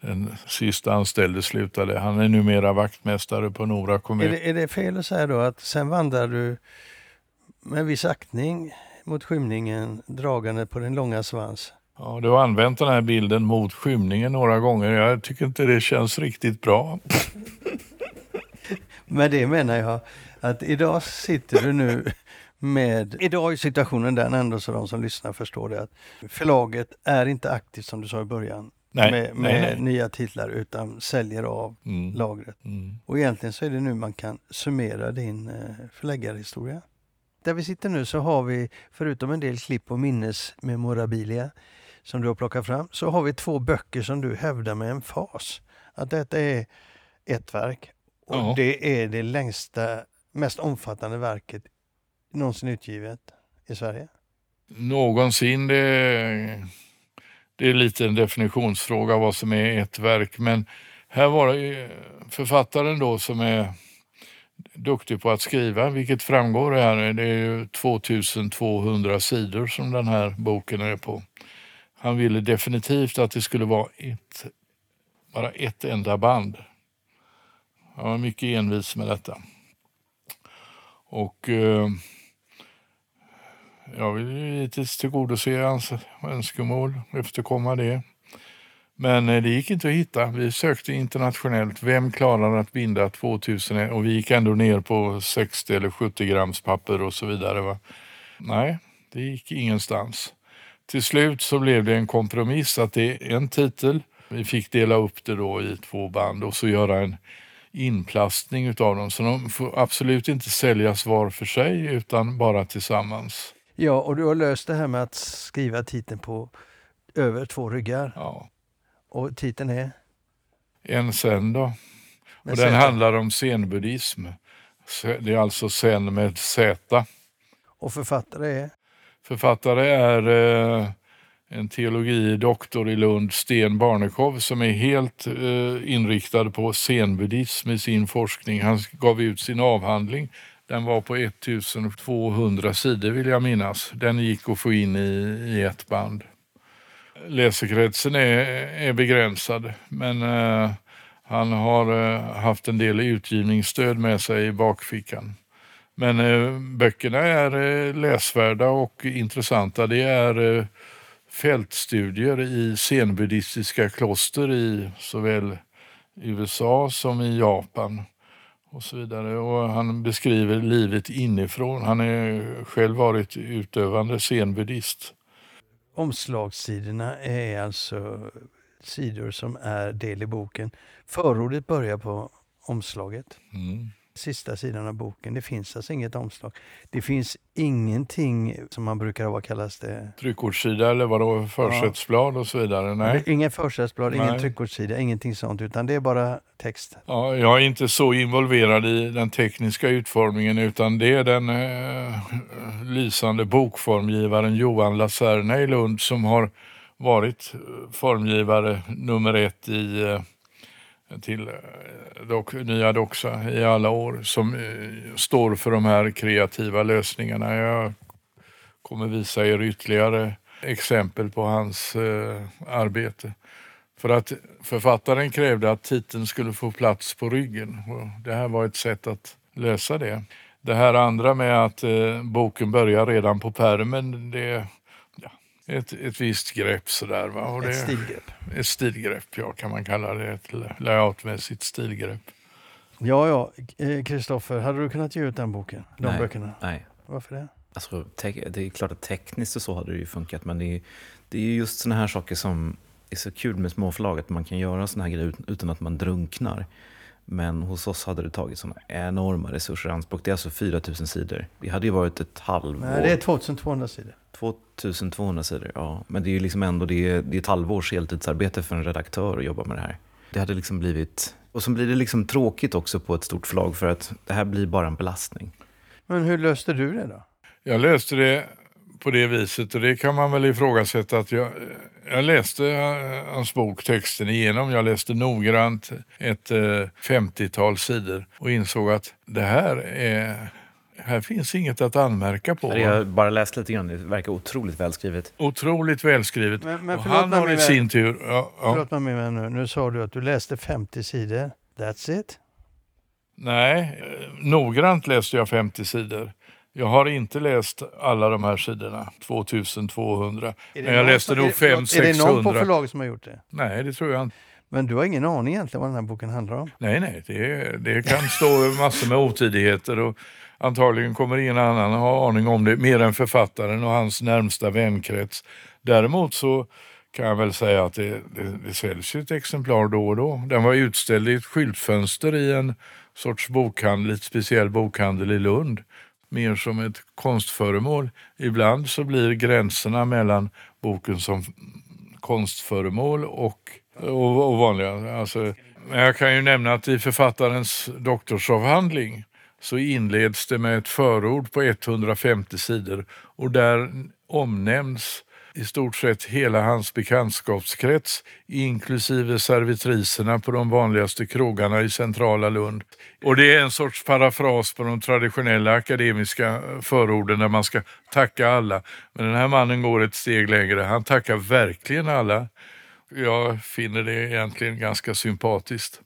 den sista anställde slutade. Han är numera vaktmästare på Nora kommun. Är det, är det fel att säga då att sen vandrar du med viss aktning mot skymningen dragande på din långa svans? Ja, du har använt den här bilden mot skymningen några gånger. Jag tycker inte det känns riktigt bra. Med det menar jag att idag sitter du nu med... Idag är situationen den ändå så de som lyssnar förstår det att förlaget är inte aktivt som du sa i början nej, med, med nej, nej. nya titlar utan säljer av mm. lagret. Mm. Och egentligen så är det nu man kan summera din eh, förläggarhistoria. Där vi sitter nu så har vi, förutom en del klipp och minnesmemorabilia som du har plockat fram, så har vi två böcker som du hävdar med en fas. Att detta är ett verk och ja. det är det längsta, mest omfattande verket någonsin utgivet i Sverige? Någonsin, det, det är lite en definitionsfråga vad som är ett verk. Men här var det författaren då som är duktig på att skriva, vilket framgår här. Det är 2200 sidor som den här boken är på. Han ville definitivt att det skulle vara ett, bara ett enda band. Han var mycket envis med detta. Och eh, jag vill givetvis tillgodose hans önskemål, efterkomma det. Men eh, det gick inte att hitta. Vi sökte internationellt. Vem klarar att binda 2000? Och vi gick ändå ner på 60 eller 70 grams papper och så vidare. Va? Nej, det gick ingenstans. Till slut så blev det en kompromiss att det är en titel. Vi fick dela upp det då i två band och så göra en inplastning utav dem. Så de får absolut inte säljas var för sig utan bara tillsammans. Ja, och du har löst det här med att skriva titeln på över två ryggar. Ja. Och titeln är? En sen då. och den handlar om zenbuddhism. Det är alltså zen med Z. Och författare är? Författare är eh, en teologidoktor i Lund, Sten Barnekow, som är helt eh, inriktad på zenbuddism i sin forskning. Han gav ut sin avhandling den var på 1200 sidor vill jag minnas. Den gick att få in i, i ett band. Läsekretsen är, är begränsad men eh, han har eh, haft en del utgivningsstöd med sig i bakfickan. Men eh, böckerna är eh, läsvärda och intressanta. Det är eh, fältstudier i zenbuddhistiska kloster i såväl USA som i Japan och så vidare. Och han beskriver livet inifrån. Han har själv varit utövande zenbuddhist. Omslagssidorna är alltså sidor som är del i boken. Förordet börjar på omslaget. Mm. Sista sidan av boken. Det finns alltså inget omslag. Det finns ingenting som man brukar ha, vad kallas det? Tryckkortssida eller vadå, försättsblad och så vidare? Nej. Ingen försättsblad, ingen tryckkortssida, ingenting sånt. Utan det är bara text. Ja, jag är inte så involverad i den tekniska utformningen utan det är den eh, lysande bokformgivaren Johan Lacerna i Lund som har varit eh, formgivare nummer ett i, eh, till eh, dock, Nya Doxa i alla år som eh, står för de här kreativa lösningarna. Jag kommer visa er ytterligare exempel på hans eh, arbete. För att författaren krävde att titeln skulle få plats på ryggen. Och det här var ett sätt att lösa det. Det här andra med att eh, boken börjar redan på pärmen, det ett, ett visst grepp sådär. Va? Och det, Ett stilgrepp. Ett stilgrepp, ja kan man kalla det. Ett layoutmässigt stilgrepp. Ja, ja. Eh, Kristoffer, hade du kunnat ge ut den boken? De Nej. böckerna? Nej. Varför det? Alltså, det är klart att tekniskt och så hade det ju funkat, men det är, det är just såna här saker som är så kul med småförlag, att man kan göra såna här grejer ut- utan att man drunknar. Men hos oss hade det tagit såna enorma resurser i anspråk. Det är alltså 4000 sidor. Det hade ju varit ett halvår. Nej, det är 2200 sidor. 2200 sidor, ja. Men det är ju liksom ändå det är, det är ett halvårs heltidsarbete för en redaktör att jobba med det här. Det hade liksom blivit... Och så blir det liksom tråkigt också på ett stort förlag för att det här blir bara en belastning. Men hur löste du det då? Jag läste det på det viset och det kan man väl ifrågasätta att jag, jag läste eh, hans bok, texten igenom. Jag läste noggrant ett eh, 50-tal sidor och insåg att det här är här finns inget att anmärka på. Jag har bara läst lite grann, det verkar otroligt välskrivet. Otroligt välskrivet. Men- men och han har i sin tur... Ja, ja. Förlåt mig med nu. Nu sa du att du läste 50 sidor. That's it? Nej, eh, noggrant läste jag 50 sidor. Jag har inte läst alla de här sidorna, 2200. Är det Men jag läste nog är, förlåt, 500-600. Är det någon på förlaget som har gjort det? Nej, det tror jag inte. Men du har ingen aning egentligen vad den här boken handlar om? Nej, nej, det, det kan stå massor med otidigheter och antagligen kommer ingen annan ha aning om det mer än författaren och hans närmsta vänkrets. Däremot så kan jag väl säga att det, det, det säljs ett exemplar då och då. Den var utställd i ett skyltfönster i en sorts bokhandel, ett speciell bokhandel i Lund. Mer som ett konstföremål. Ibland så blir gränserna mellan boken som konstföremål och, och, och vanliga. Alltså, jag kan ju nämna att i författarens doktorsavhandling så inleds det med ett förord på 150 sidor och där omnämns i stort sett hela hans bekantskapskrets inklusive servitriserna på de vanligaste krogarna i centrala Lund. Och det är en sorts parafras på de traditionella akademiska förorden där man ska tacka alla. Men den här mannen går ett steg längre. Han tackar verkligen alla. Jag finner det egentligen ganska sympatiskt.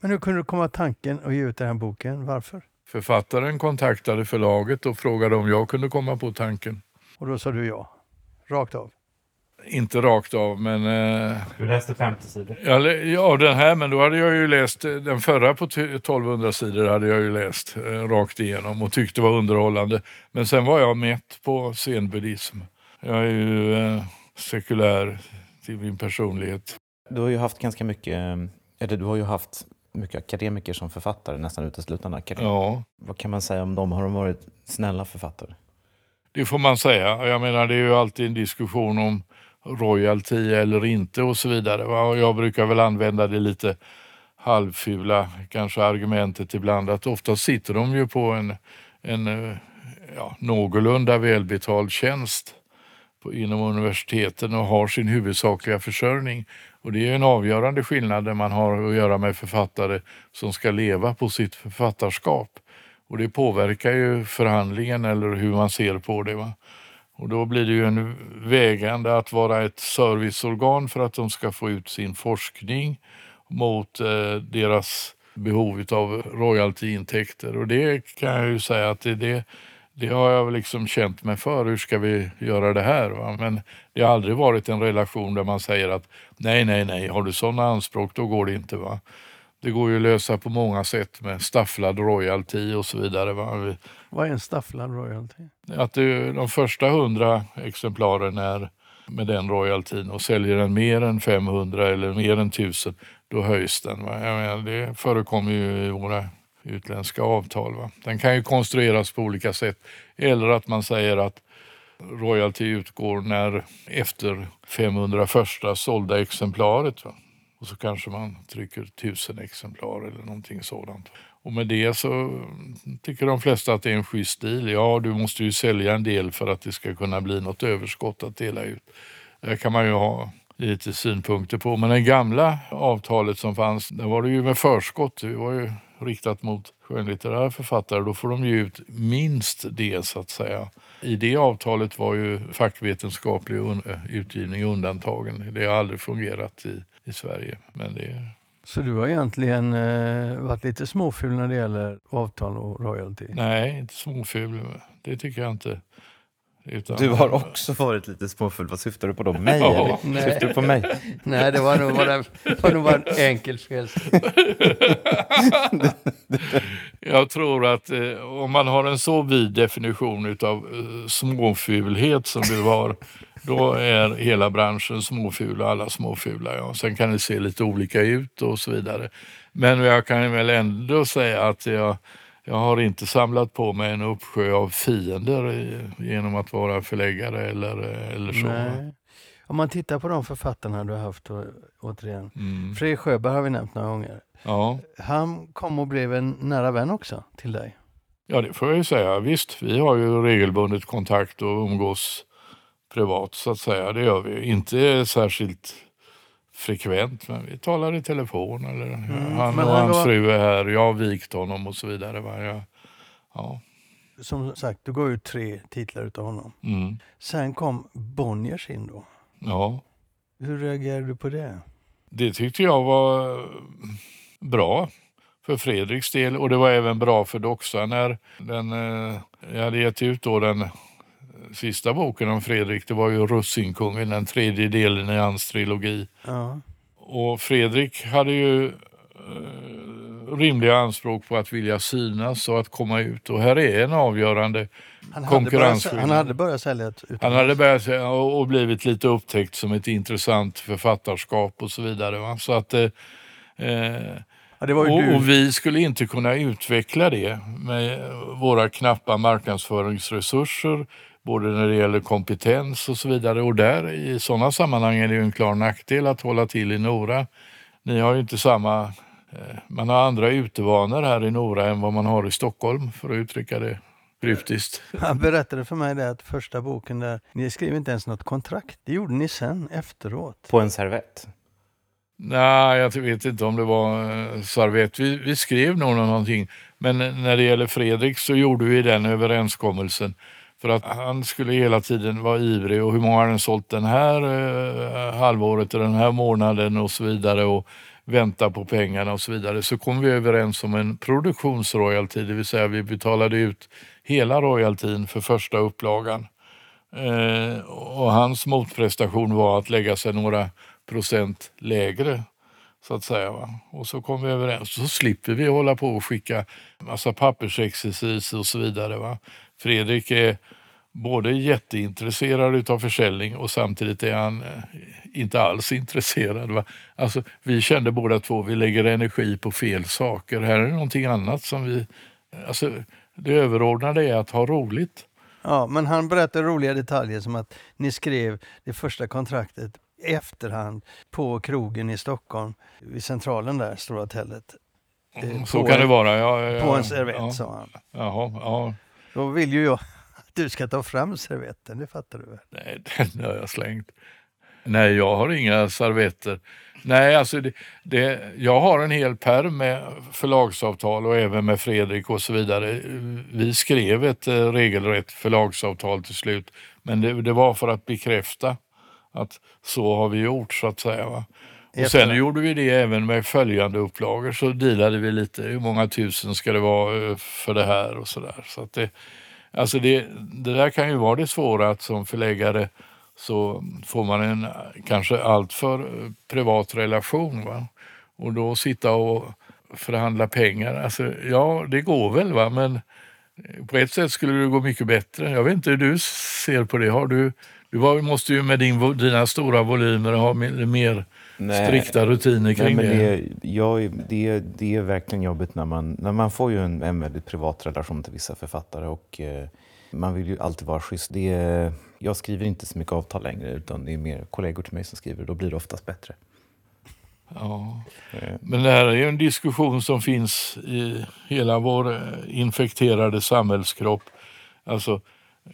Men hur kunde du komma tanken att ge ut den här boken? Varför? Författaren kontaktade förlaget och frågade om jag kunde komma på tanken. Och då sa du ja. Rakt av. Inte rakt av, men... Eh, Du läste 50 sidor. jag, ja, den här, men då hade jag ju läst eh, den förra på t- 1200 sidor hade jag ju läst eh, rakt igenom och tyckte var underhållande. Men sen var jag mätt på zenbuddhism. Jag är ju eh, sekulär till min personlighet. Du har ju haft ganska mycket, eller du har ju haft mycket akademiker som författare, nästan uteslutande akademiker. Ja, Vad kan man säga om dem? Har de varit snälla författare? Det får man säga. Jag menar, det är ju alltid en diskussion om royalty eller inte och så vidare. Och jag brukar väl använda det lite halvfula kanske argumentet ibland att ofta sitter de ju på en, en eh, ja, någorlunda välbetald tjänst på, inom universiteten och har sin huvudsakliga försörjning. Och det är en avgörande skillnad när man har att göra med författare som ska leva på sitt författarskap. Och det påverkar ju förhandlingen eller hur man ser på det. Va? Och då blir det ju en vägande att vara ett serviceorgan för att de ska få ut sin forskning mot eh, deras behov av royaltyintäkter. Och det kan jag ju säga att det, det, det har jag liksom känt mig för. Hur ska vi göra det här? Va? Men det har aldrig varit en relation där man säger att nej, nej, nej, har du sådana anspråk då går det inte. va. Det går ju att lösa på många sätt med stafflad royalty och så vidare. Va? Vad är en stafflad royalty? att det, de första hundra exemplaren är med den royaltyn och säljer den mer än 500 eller mer än 1000 då höjs den. Va? Menar, det förekommer ju i våra utländska avtal. Va? Den kan ju konstrueras på olika sätt. Eller att man säger att royalty utgår när efter 500 första sålda exemplaret. Va? Och så kanske man trycker tusen exemplar eller någonting sådant. Och med det så tycker de flesta att det är en schysst deal. Ja, du måste ju sälja en del för att det ska kunna bli något överskott att dela ut. Det kan man ju ha lite synpunkter på. Men det gamla avtalet som fanns, där var det ju med förskott. Det var ju riktat mot skönlitterära författare. Då får de ju ut minst det så att säga. I det avtalet var ju fackvetenskaplig utgivning undantagen. Det har aldrig fungerat i, i Sverige. Men det så du har egentligen eh, varit lite småful när det gäller avtal och royalty? Nej, inte småful. Det tycker jag inte. Utan... Du har också varit lite småfull. Vad syftar du på då? Mig? ja. eller? Syftar du på mig? Nej, det var nog bara, var nog bara en enkel fel. jag tror att eh, om man har en så vid definition av eh, småfulhet som du har, då är hela branschen småful och alla småfula. Ja. Sen kan det se lite olika ut och så vidare. Men jag kan väl ändå säga att jag jag har inte samlat på mig en uppsjö av fiender genom att vara förläggare eller, eller så. Nej. Om man tittar på de författarna du har haft, återigen. Mm. Fredrik Sjöberg har vi nämnt några gånger. Ja. Han kom och blev en nära vän också till dig. Ja, det får jag ju säga. Visst, vi har ju regelbundet kontakt och umgås privat så att säga. Det gör vi. Inte särskilt frekvent, men vi talar i telefon. Eller mm, han och hans var... fru är här, jag har vikt honom och så vidare. Va? Jag, ja. Som sagt, du går ut tre titlar utav honom. Mm. Sen kom Bonniers in då. Ja. Hur reagerade du på det? Det tyckte jag var bra för Fredriks del och det var även bra för Doxa när den, eh, jag hade gett ut då den sista boken om Fredrik, det var ju Russinkungen, den tredje delen i hans trilogi. Ja. Och Fredrik hade ju eh, rimliga anspråk på att vilja synas och att komma ut. Och här är en avgörande konkurrensskillnad. Han hade börjat sälja ett Han hade börjat sälja och blivit lite upptäckt som ett intressant författarskap och så vidare. Va? Så att, eh, Ja, och, och, vi skulle inte kunna utveckla det med våra knappa marknadsföringsresurser både när det gäller kompetens och så vidare. Och där i sådana sammanhang är det ju en klar nackdel att hålla till i Nora. Ni har ju inte samma, eh, man har andra utevanor här i Nora än vad man har i Stockholm för att uttrycka det kryptiskt. Han berättade för mig det att första boken där, ni skrev inte ens något kontrakt. Det gjorde ni sen efteråt. På en servett? Nej, jag vet inte om det var eh, servett. Vi, vi skrev nog någonting. Men när det gäller Fredrik så gjorde vi den överenskommelsen för att han skulle hela tiden vara ivrig och hur många har den sålt den här eh, halvåret och den här månaden och så vidare och vänta på pengarna och så vidare. Så kom vi överens om en produktionsroyalty, det vill säga vi betalade ut hela royaltyn för första upplagan. Eh, och hans motprestation var att lägga sig några procent lägre så att säga. Va? Och så kom vi överens. Så slipper vi hålla på och skicka massa pappersexercis och så vidare. Va? Fredrik är både jätteintresserad av försäljning och samtidigt är han eh, inte alls intresserad. Va? Alltså, vi kände båda två vi lägger energi på fel saker. Här är det någonting annat som vi... Alltså, det överordnade är att ha roligt. Ja, men han berättade roliga detaljer som att ni skrev det första kontraktet i efterhand på krogen i Stockholm, vid centralen där, Stora hotellet. Mm, så kan en, det vara, ja. ja på en servett, ja. sa han. Jaha, ja. Då vill ju jag att du ska ta fram servetten, det fattar du väl? Nej, den har jag slängt. Nej, jag har inga servetter. Nej, alltså det, det, jag har en hel perm med förlagsavtal och även med Fredrik och så vidare. Vi skrev ett eh, regelrätt förlagsavtal till slut, men det, det var för att bekräfta att så har vi gjort så att säga. Va? Och sen gjorde vi det även med följande upplagor så dealade vi lite, hur många tusen ska det vara eh, för det här och sådär. Så att det, alltså det, det där kan ju vara det svåra att som förläggare så får man en kanske alltför eh, privat relation. Va? Och då sitta och förhandla pengar, alltså ja det går väl va men eh, på ett sätt skulle det gå mycket bättre. Jag vet inte hur du ser på det. Har du du var, måste ju med din, dina stora volymer ha mer Nej. strikta rutiner kring Nej, men det. Det, jag, det, det är verkligen jobbigt när man, när man får ju en, en väldigt privat relation till vissa författare och eh, man vill ju alltid vara schysst. Det är, jag skriver inte så mycket avtal längre utan det är mer kollegor till mig som skriver då blir det oftast bättre. Ja. Eh. Men det här är ju en diskussion som finns i hela vår eh, infekterade samhällskropp. Alltså,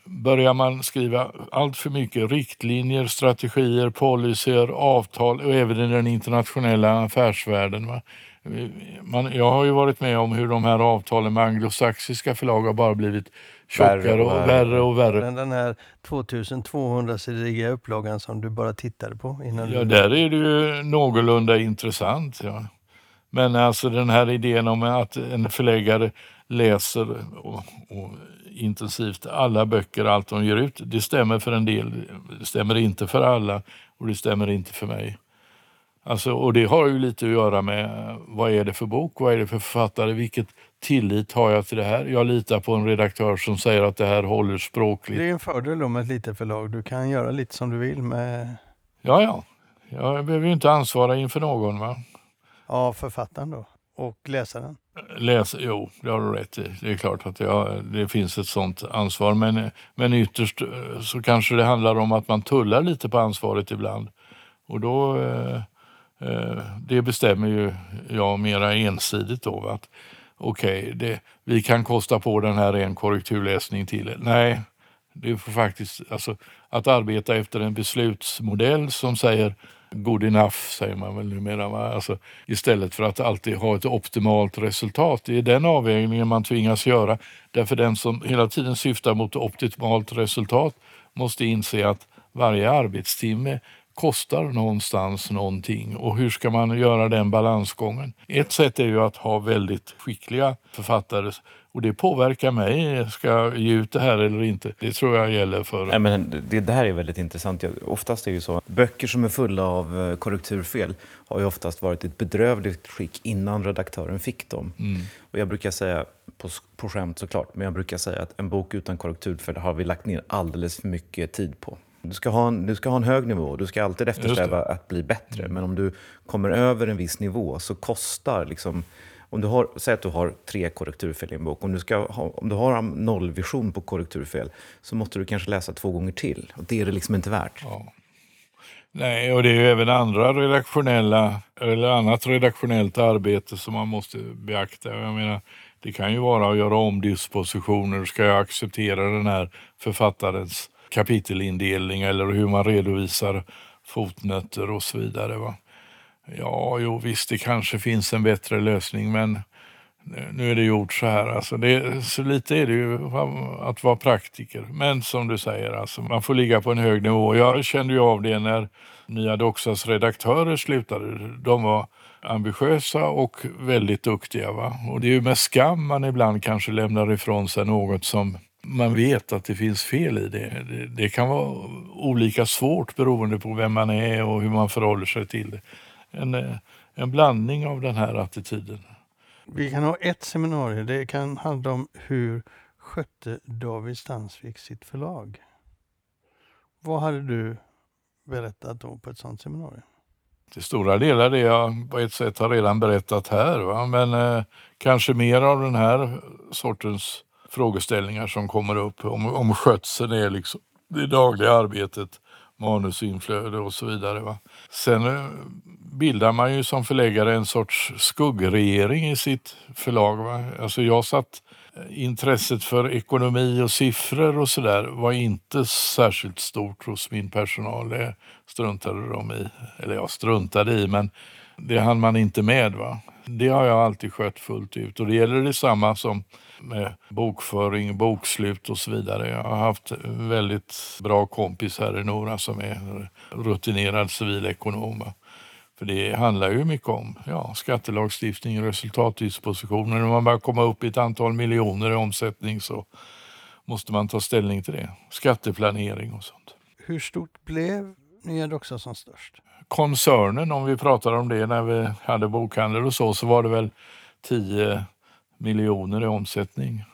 börjar man skriva allt för mycket riktlinjer, strategier, policyer, avtal och även i den internationella affärsvärlden. Va? Man, jag har ju varit med om hur de här avtalen med anglosaxiska förlag har bara blivit tjockare och, och värre och värre. Den här 2200-sidiga upplagan som du bara tittade på innan Ja, du... där är det ju någorlunda intressant. Ja. Men alltså den här idén om att en förläggare läser och, och intensivt alla böcker, allt de ger ut, det stämmer för en del. Det stämmer inte för alla och det stämmer inte för mig. Alltså, och det har ju lite att göra med vad är det för bok, vad är det för författare, vilket tillit har jag till det här? Jag litar på en redaktör som säger att det här håller språkligt. Det är en fördel med ett litet förlag. Du kan göra lite som du vill med... Ja, ja. Jag behöver ju inte ansvara inför någon. va? Ja, författaren då? Och läsaren? Läs, jo, det har du rätt i. Det är klart att det, det finns ett sånt ansvar. Men, men ytterst eh, så kanske det handlar om att man tullar lite på ansvaret ibland. Och då... Eh, eh det bestämmer ju jag mera ensidigt då. Att okej, okay, vi kan kosta på den här en korrekturläsning till. Nej, det får faktiskt, alltså, att arbeta efter en beslutsmodell som säger good enough, säger man väl numera, va? Alltså, istället för att alltid ha ett optimalt resultat. Det är den avvägningen man tvingas göra. Därför den som hela tiden syftar mot optimalt resultat måste inse att varje arbetstimme kostar någonstans någonting och hur ska man göra den balansgången? Ett sätt är ju att ha väldigt skickliga författare och det påverkar mig. Ska jag ge ut det här eller inte? Det tror jag gäller för... Nej, men det, det här är väldigt intressant. Oftast är det ju så böcker som är fulla av eh, korrekturfel har ju oftast varit i ett bedrövligt skick innan redaktören fick dem. Mm. Och jag brukar säga, på, på skämt såklart, men jag brukar säga att en bok utan korrekturfel har vi lagt ner alldeles för mycket tid på. Du ska, ha en, du ska ha en hög nivå, du ska alltid eftersträva att bli bättre. Mm. Men om du kommer över en viss nivå så kostar liksom... Om du har, säg att du har tre korrekturfel i en bok. Om du, ska ha, om du har nollvision på korrekturfel så måste du kanske läsa två gånger till. Och det är det liksom inte värt. Ja. Nej, och det är ju även andra redaktionella, eller annat redaktionellt arbete som man måste beakta. Jag menar, det kan ju vara att göra omdispositioner. Ska jag acceptera den här författarens kapitelindelning eller hur man redovisar fotnötter och så vidare. Va? Ja, jo visst, det kanske finns en bättre lösning, men nu är det gjort så här. Alltså det, så lite är det ju att vara praktiker. Men som du säger, alltså, man får ligga på en hög nivå. Jag kände ju av det när Nya Doxas redaktörer slutade. De var ambitiösa och väldigt duktiga. Va? Och det är ju med skam man ibland kanske lämnar ifrån sig något som man vet att det finns fel i det. det. det. kan vara olika svårt beroende på vem man är och hur man förhåller sig till det. En, eh, en blandning av den här attityden. Vi kan ha ett seminarium. Det kan handla om hur skötte David Stansvik sitt förlag? Vad hade du berättat då på ett sådant seminarium? Till stora delar det jag på ett sätt har redan berättat här. Va? Men eh, kanske mer av den här sortens frågeställningar som kommer upp om, om skötseln är liksom det dagliga arbetet, manusinflöde och så vidare. Va? Sen eh, bildar man ju som förläggare en sorts skuggregering i sitt förlag. Va? Alltså jag satt eh, intresset för ekonomi och siffror och sådär var inte särskilt stort hos min personal. Det struntade de i. Eller jag struntade i, men det hann man inte med. va. Det har jag alltid skött fullt ut och det gäller detsamma som med bokföring, bokslut och så vidare. Jag har haft väldigt bra kompis här i Nora som är rutinerad civilekonom. För det handlar ju mycket om ja, skattelagstiftning, resultatdispositioner. När man börjar komma upp i ett antal miljoner i omsättning så måste man ta ställning till det. Skatteplanering och sånt. Hur stort blev Nya Doxa som störst? Koncernen, om vi pratar om det när vi hade bokhandel och så, så var det väl 10 miljoner i omsättning.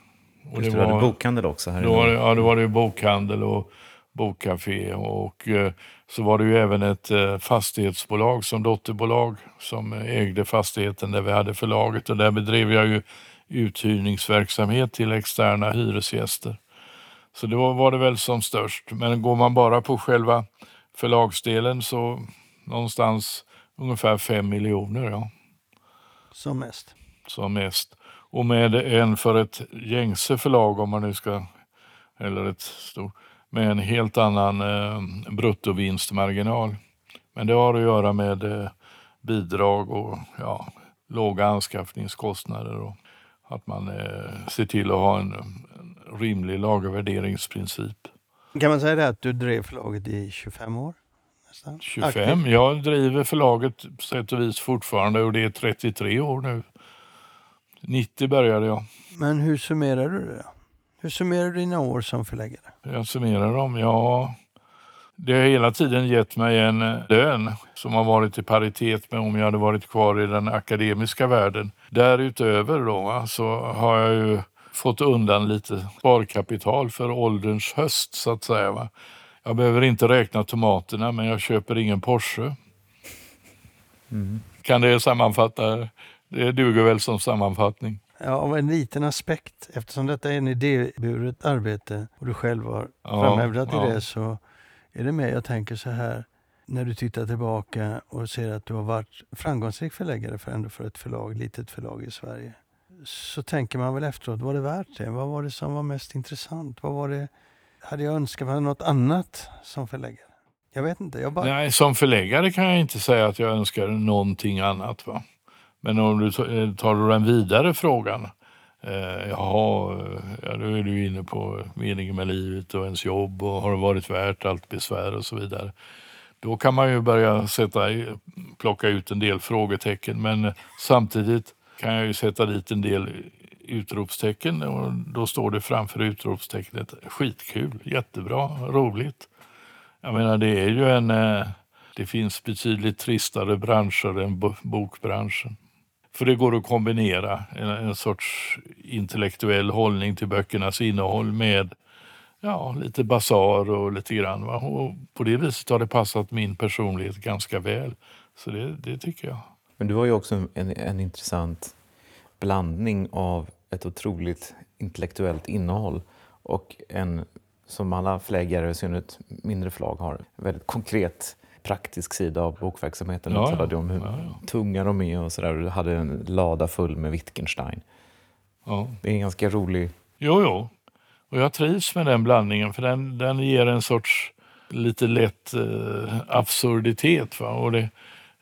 Och Just det, var, hade bokhandel också? Här då var det, ja, då var det bokhandel och bokcafé och eh, så var det ju även ett eh, fastighetsbolag som dotterbolag som ägde fastigheten där vi hade förlaget och där bedrev jag ju uthyrningsverksamhet till externa hyresgäster. Så det var, var det väl som störst. Men går man bara på själva förlagsdelen så någonstans ungefär fem miljoner. Ja. Som mest? Som mest. Och med en för ett gängse förlag om man nu ska, eller ett stort, med en helt annan eh, bruttovinstmarginal. Men det har att göra med eh, bidrag och ja, låga anskaffningskostnader och att man eh, ser till att ha en, en rimlig lagervärderingsprincip. Kan man säga det att du drev förlaget i 25 år? Nästan. 25? Aktiv. Jag driver förlaget på sätt och vis fortfarande och det är 33 år nu. 90 började jag. Men hur summerar du det? Hur summerar du dina år som förläggare? Jag summerar dem, ja. Det har hela tiden gett mig en lön som har varit i paritet med om jag hade varit kvar i den akademiska världen. Därutöver då, så har jag ju fått undan lite sparkapital för ålderns höst så att säga. Va? Jag behöver inte räkna tomaterna men jag köper ingen Porsche. Mm. Kan det sammanfatta? Det duger väl som sammanfattning. Ja, av en liten aspekt. Eftersom detta är en idéburet arbete och du själv har ja, framhävdat ja. i det så är det med jag tänker så här. När du tittar tillbaka och ser att du har varit framgångsrik förläggare för, ändå för ett förlag, litet förlag i Sverige. Så tänker man väl efteråt, var det värt det? Vad var det som var mest intressant? Vad var det, hade jag önskat mig något annat som förläggare? Jag vet inte. Jag bara... Nej, som förläggare kan jag inte säga att jag önskar någonting annat. Va? Men om du eh, tar den vidare frågan. Eh, jaha, eh, ja, då är du inne på meningen med livet och ens jobb och har det varit värt allt besvär och så vidare. Då kan man ju börja sätta, plocka ut en del frågetecken men eh, samtidigt kan jag ju sätta dit en del utropstecken och då står det framför utropstecknet skitkul, jättebra, roligt. Jag menar det är ju en, det finns betydligt tristare branscher än bokbranschen. För det går att kombinera en, en sorts intellektuell hållning till böckernas innehåll med ja, lite basar och lite grann. Va? Och på det viset har det passat min personlighet ganska väl. Så det, det tycker jag. Men du har ju också en, en intressant blandning av ett otroligt intellektuellt innehåll och en, som alla förläggare, i synnerhet mindre förlag, har, väldigt konkret praktisk sida av bokverksamheten. Ja, du talade om hur ja, ja. tunga de är och sådär. Du hade en lada full med Wittgenstein. Ja. Det är en ganska rolig... Jo, jo. Och jag trivs med den blandningen för den, den ger en sorts lite lätt eh, absurditet. Va? Och det,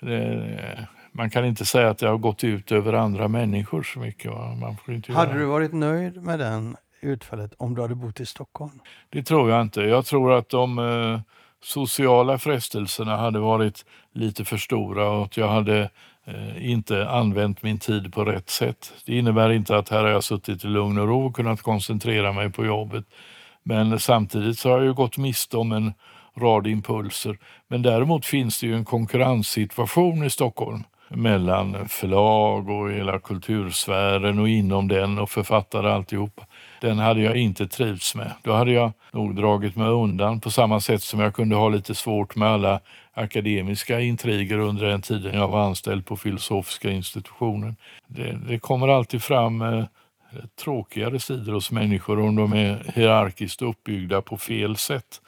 det, man kan inte säga att det har gått ut över andra människor så mycket. Va? Man får inte hade göra. du varit nöjd med den utfallet om du hade bott i Stockholm? Det tror jag inte. Jag tror att de eh, sociala frestelserna hade varit lite för stora och att jag hade eh, inte använt min tid på rätt sätt. Det innebär inte att här har jag suttit i lugn och ro och kunnat koncentrera mig på jobbet. Men samtidigt så har jag gått miste om en rad impulser. Men däremot finns det ju en konkurrenssituation i Stockholm mellan förlag och hela kultursfären och inom den och författare alltihopa den hade jag inte trivts med. Då hade jag nog dragit mig undan på samma sätt som jag kunde ha lite svårt med alla akademiska intriger under den tiden jag var anställd på filosofiska institutionen. Det, det kommer alltid fram eh, tråkigare sidor hos människor om de är hierarkiskt uppbyggda på fel sätt.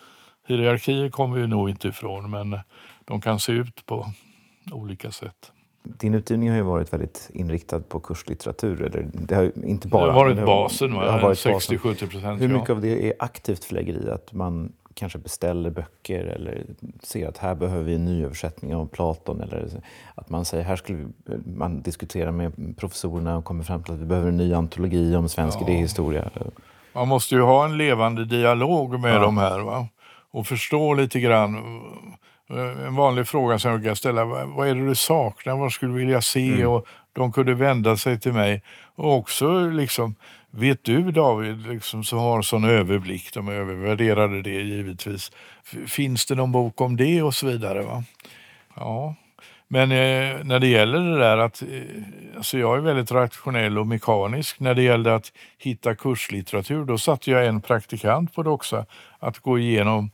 Hierarkier kommer vi nog inte ifrån men de kan se ut på olika sätt. Din utgivning har ju varit väldigt inriktad på kurslitteratur. Eller det har inte bara, det har varit basen, 60-70 procent. Hur mycket ja. av det är aktivt förläggeri? Att man kanske beställer böcker eller ser att här behöver vi en nyöversättning av Platon. Eller att man säger här skulle man diskutera med professorerna och kommer fram till att vi behöver en ny antologi om svensk ja. idéhistoria. Man måste ju ha en levande dialog med ja. de här va? och förstå lite grann en vanlig fråga som jag kan ställa, vad är det du saknar, vad skulle du vilja se? Mm. Och de kunde vända sig till mig. Och också liksom, vet du David, liksom, som har sån överblick, de övervärderade det givetvis. Finns det någon bok om det och så vidare? Va? Ja, men eh, när det gäller det där att, eh, alltså jag är väldigt rationell och mekanisk. När det gällde att hitta kurslitteratur, då satte jag en praktikant på Doxa att gå igenom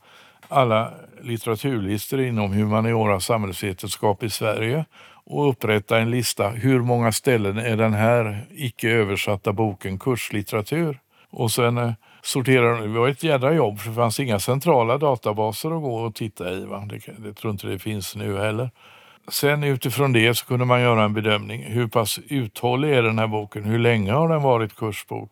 alla litteraturlistor inom humaniora och samhällsvetenskap i Sverige och upprätta en lista. Hur många ställen är den här icke översatta boken kurslitteratur? Och sen eh, sortera Det var ett jädra jobb för det fanns inga centrala databaser att gå och titta i. Va? Det, det tror inte det finns nu heller. Sen utifrån det så kunde man göra en bedömning. Hur pass uthållig är den här boken? Hur länge har den varit kursbok?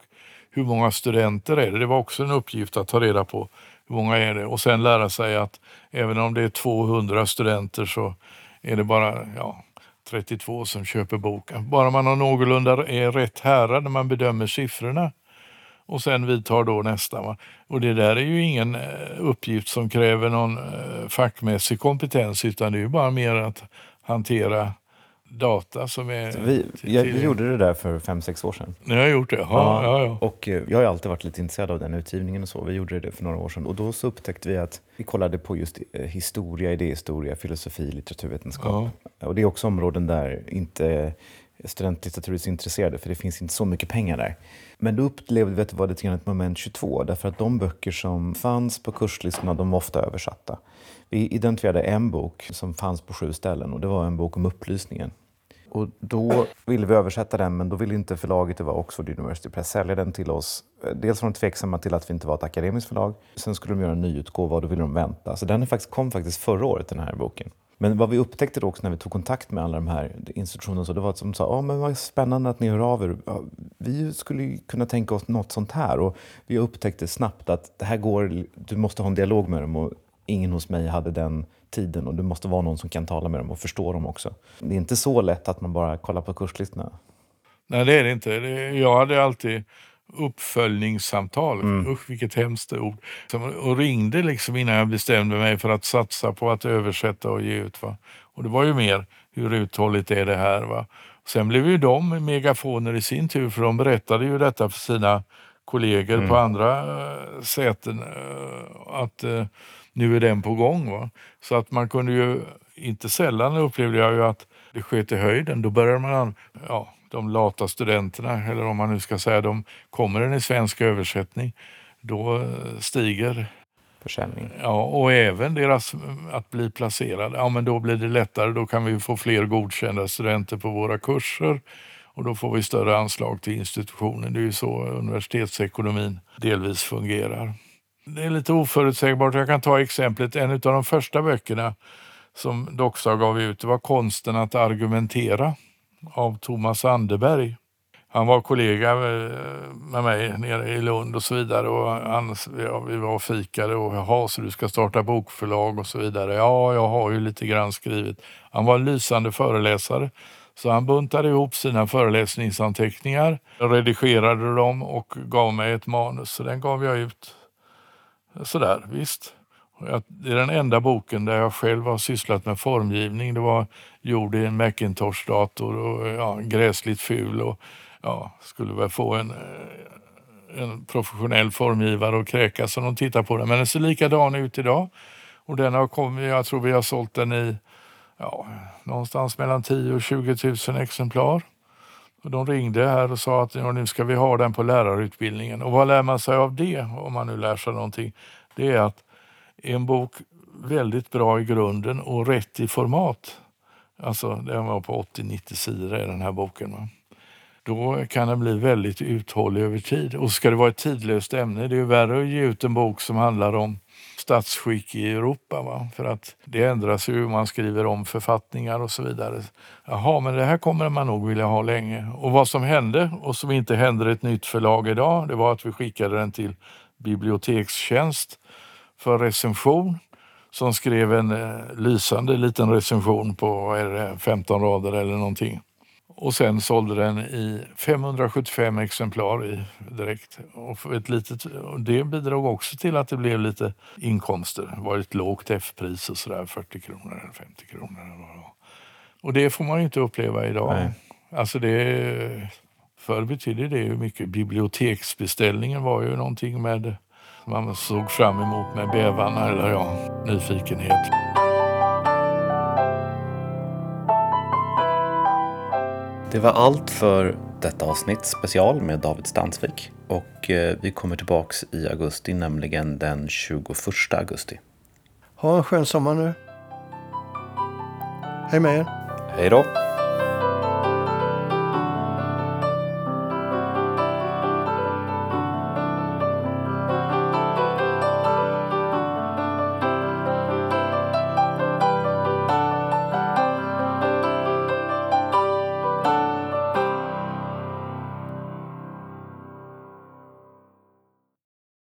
Hur många studenter är det? Det var också en uppgift att ta reda på. Hur många är det? Och sen lära sig att även om det är 200 studenter så är det bara ja, 32 som köper boken. Bara man har någorlunda är rätt härad när man bedömer siffrorna och sen vidtar då nästa. Va? Och det där är ju ingen eh, uppgift som kräver någon eh, fackmässig kompetens utan det är ju bara mer att hantera data som är... Vi, jag, vi gjorde det där för fem sex år sedan. Ni har gjort det? Ja, ja. ja, ja. Och eh, jag har alltid varit lite intresserad av den utgivningen och så. Vi gjorde det för några år sedan och då så upptäckte vi att vi kollade på just historia, idéhistoria, filosofi, litteraturvetenskap. Ja. Och det är också områden där inte studentlitteratur är så intresserade för det finns inte så mycket pengar där. Men då upplevde vi att det var lite grann ett moment 22 därför att de böcker som fanns på kurslistorna de var ofta översatta. Vi identifierade en bok som fanns på sju ställen och det var en bok om upplysningen. Och då ville vi översätta den men då ville inte förlaget, det var Oxford University Press, sälja den till oss. Dels var de tveksamma till att vi inte var ett akademiskt förlag. Sen skulle de göra en nyutgåva och då ville de vänta. Så den kom faktiskt förra året, den här boken. Men vad vi upptäckte då också när vi tog kontakt med alla de här institutionerna, så det var att de sa oh, men vad spännande att ni hör av er. Vi skulle kunna tänka oss något sånt här. Och vi upptäckte snabbt att det här går, du måste ha en dialog med dem. Och ingen hos mig hade den tiden och du måste vara någon som kan tala med dem och förstå dem också. Det är inte så lätt att man bara kollar på kurslistorna. Nej, det är det inte. Jag hade alltid uppföljningssamtal. Mm. Usch vilket hemskt ord. Och ringde liksom innan jag bestämde mig för att satsa på att översätta och ge ut. Va? Och det var ju mer, hur uthålligt är det här? Va? Sen blev ju de megafoner i sin tur för de berättade ju detta för sina kollegor mm. på andra äh, säten äh, att äh, nu är den på gång. Va? Så att man kunde ju, inte sällan upplevde jag ju att det sket i höjden. Då började man, ja, de lata studenterna, eller om man nu ska säga de kommer den i svensk översättning, då eh, stiger försäljning. Ja, och även deras att bli placerade. Ja, men då blir det lättare. Då kan vi få fler godkända studenter på våra kurser och då får vi större anslag till institutionen. Det är ju så universitetsekonomin delvis fungerar. Det är lite oförutsägbart. Jag kan ta exemplet, en av de första böckerna som Doxa gav ut, det var Konsten att argumentera av Thomas Anderberg. Han var kollega eh, med mig nere i Lund och så vidare. Och han, ja, vi var och fikade och jaha, så du ska starta bokförlag och så vidare. Ja, jag har ju lite grann skrivit. Han var en lysande föreläsare. Så han buntade ihop sina föreläsningsanteckningar, redigerade dem och gav mig ett manus. Så den gav jag ut. Sådär, visst. Det är den enda boken där jag själv har sysslat med formgivning. Det var gjord i en Macintosh-dator och ja, gräsligt ful och ja, skulle väl få en, eh, en professionell formgivare att kräkas om de tittar på den. Men den ser likadan ut idag och den har kommit, jag tror vi har sålt den i ja, någonstans mellan 10 och 20 000 exemplar. Och de ringde här och sa att ja, nu ska vi ha den på lärarutbildningen. Och vad lär man sig av det, om man nu lär sig någonting? Det är att en bok väldigt bra i grunden och rätt i format. Alltså den var på 80-90 sidor i den här boken. Va? Då kan den bli väldigt uthållig över tid. Och ska det vara ett tidlöst ämne, det är ju värre att ge ut en bok som handlar om statsskick i Europa. Va? För att det ändras ju, man skriver om författningar och så vidare. Jaha, men det här kommer man nog vilja ha länge. Och vad som hände och som inte händer ett nytt förlag idag, det var att vi skickade den till bibliotekstjänst för recension som skrev en eh, lysande liten recension på är det, 15 rader eller någonting. Och sen sålde den i 575 exemplar i direkt. Och ett litet, det bidrog också till att det blev lite inkomster. Det var ett lågt F-pris och sådär, 40 kronor eller 50 kronor. Och det får man ju inte uppleva idag. Nej. Alltså det, förr betydde det ju mycket. Biblioteksbeställningen var ju någonting med man såg fram emot med bävan eller ja, nyfikenhet. Det var allt för detta avsnitt special med David Stansvik. Och eh, vi kommer tillbaks i augusti, nämligen den 21 augusti. Ha en skön sommar nu. Hej med er. Hej då!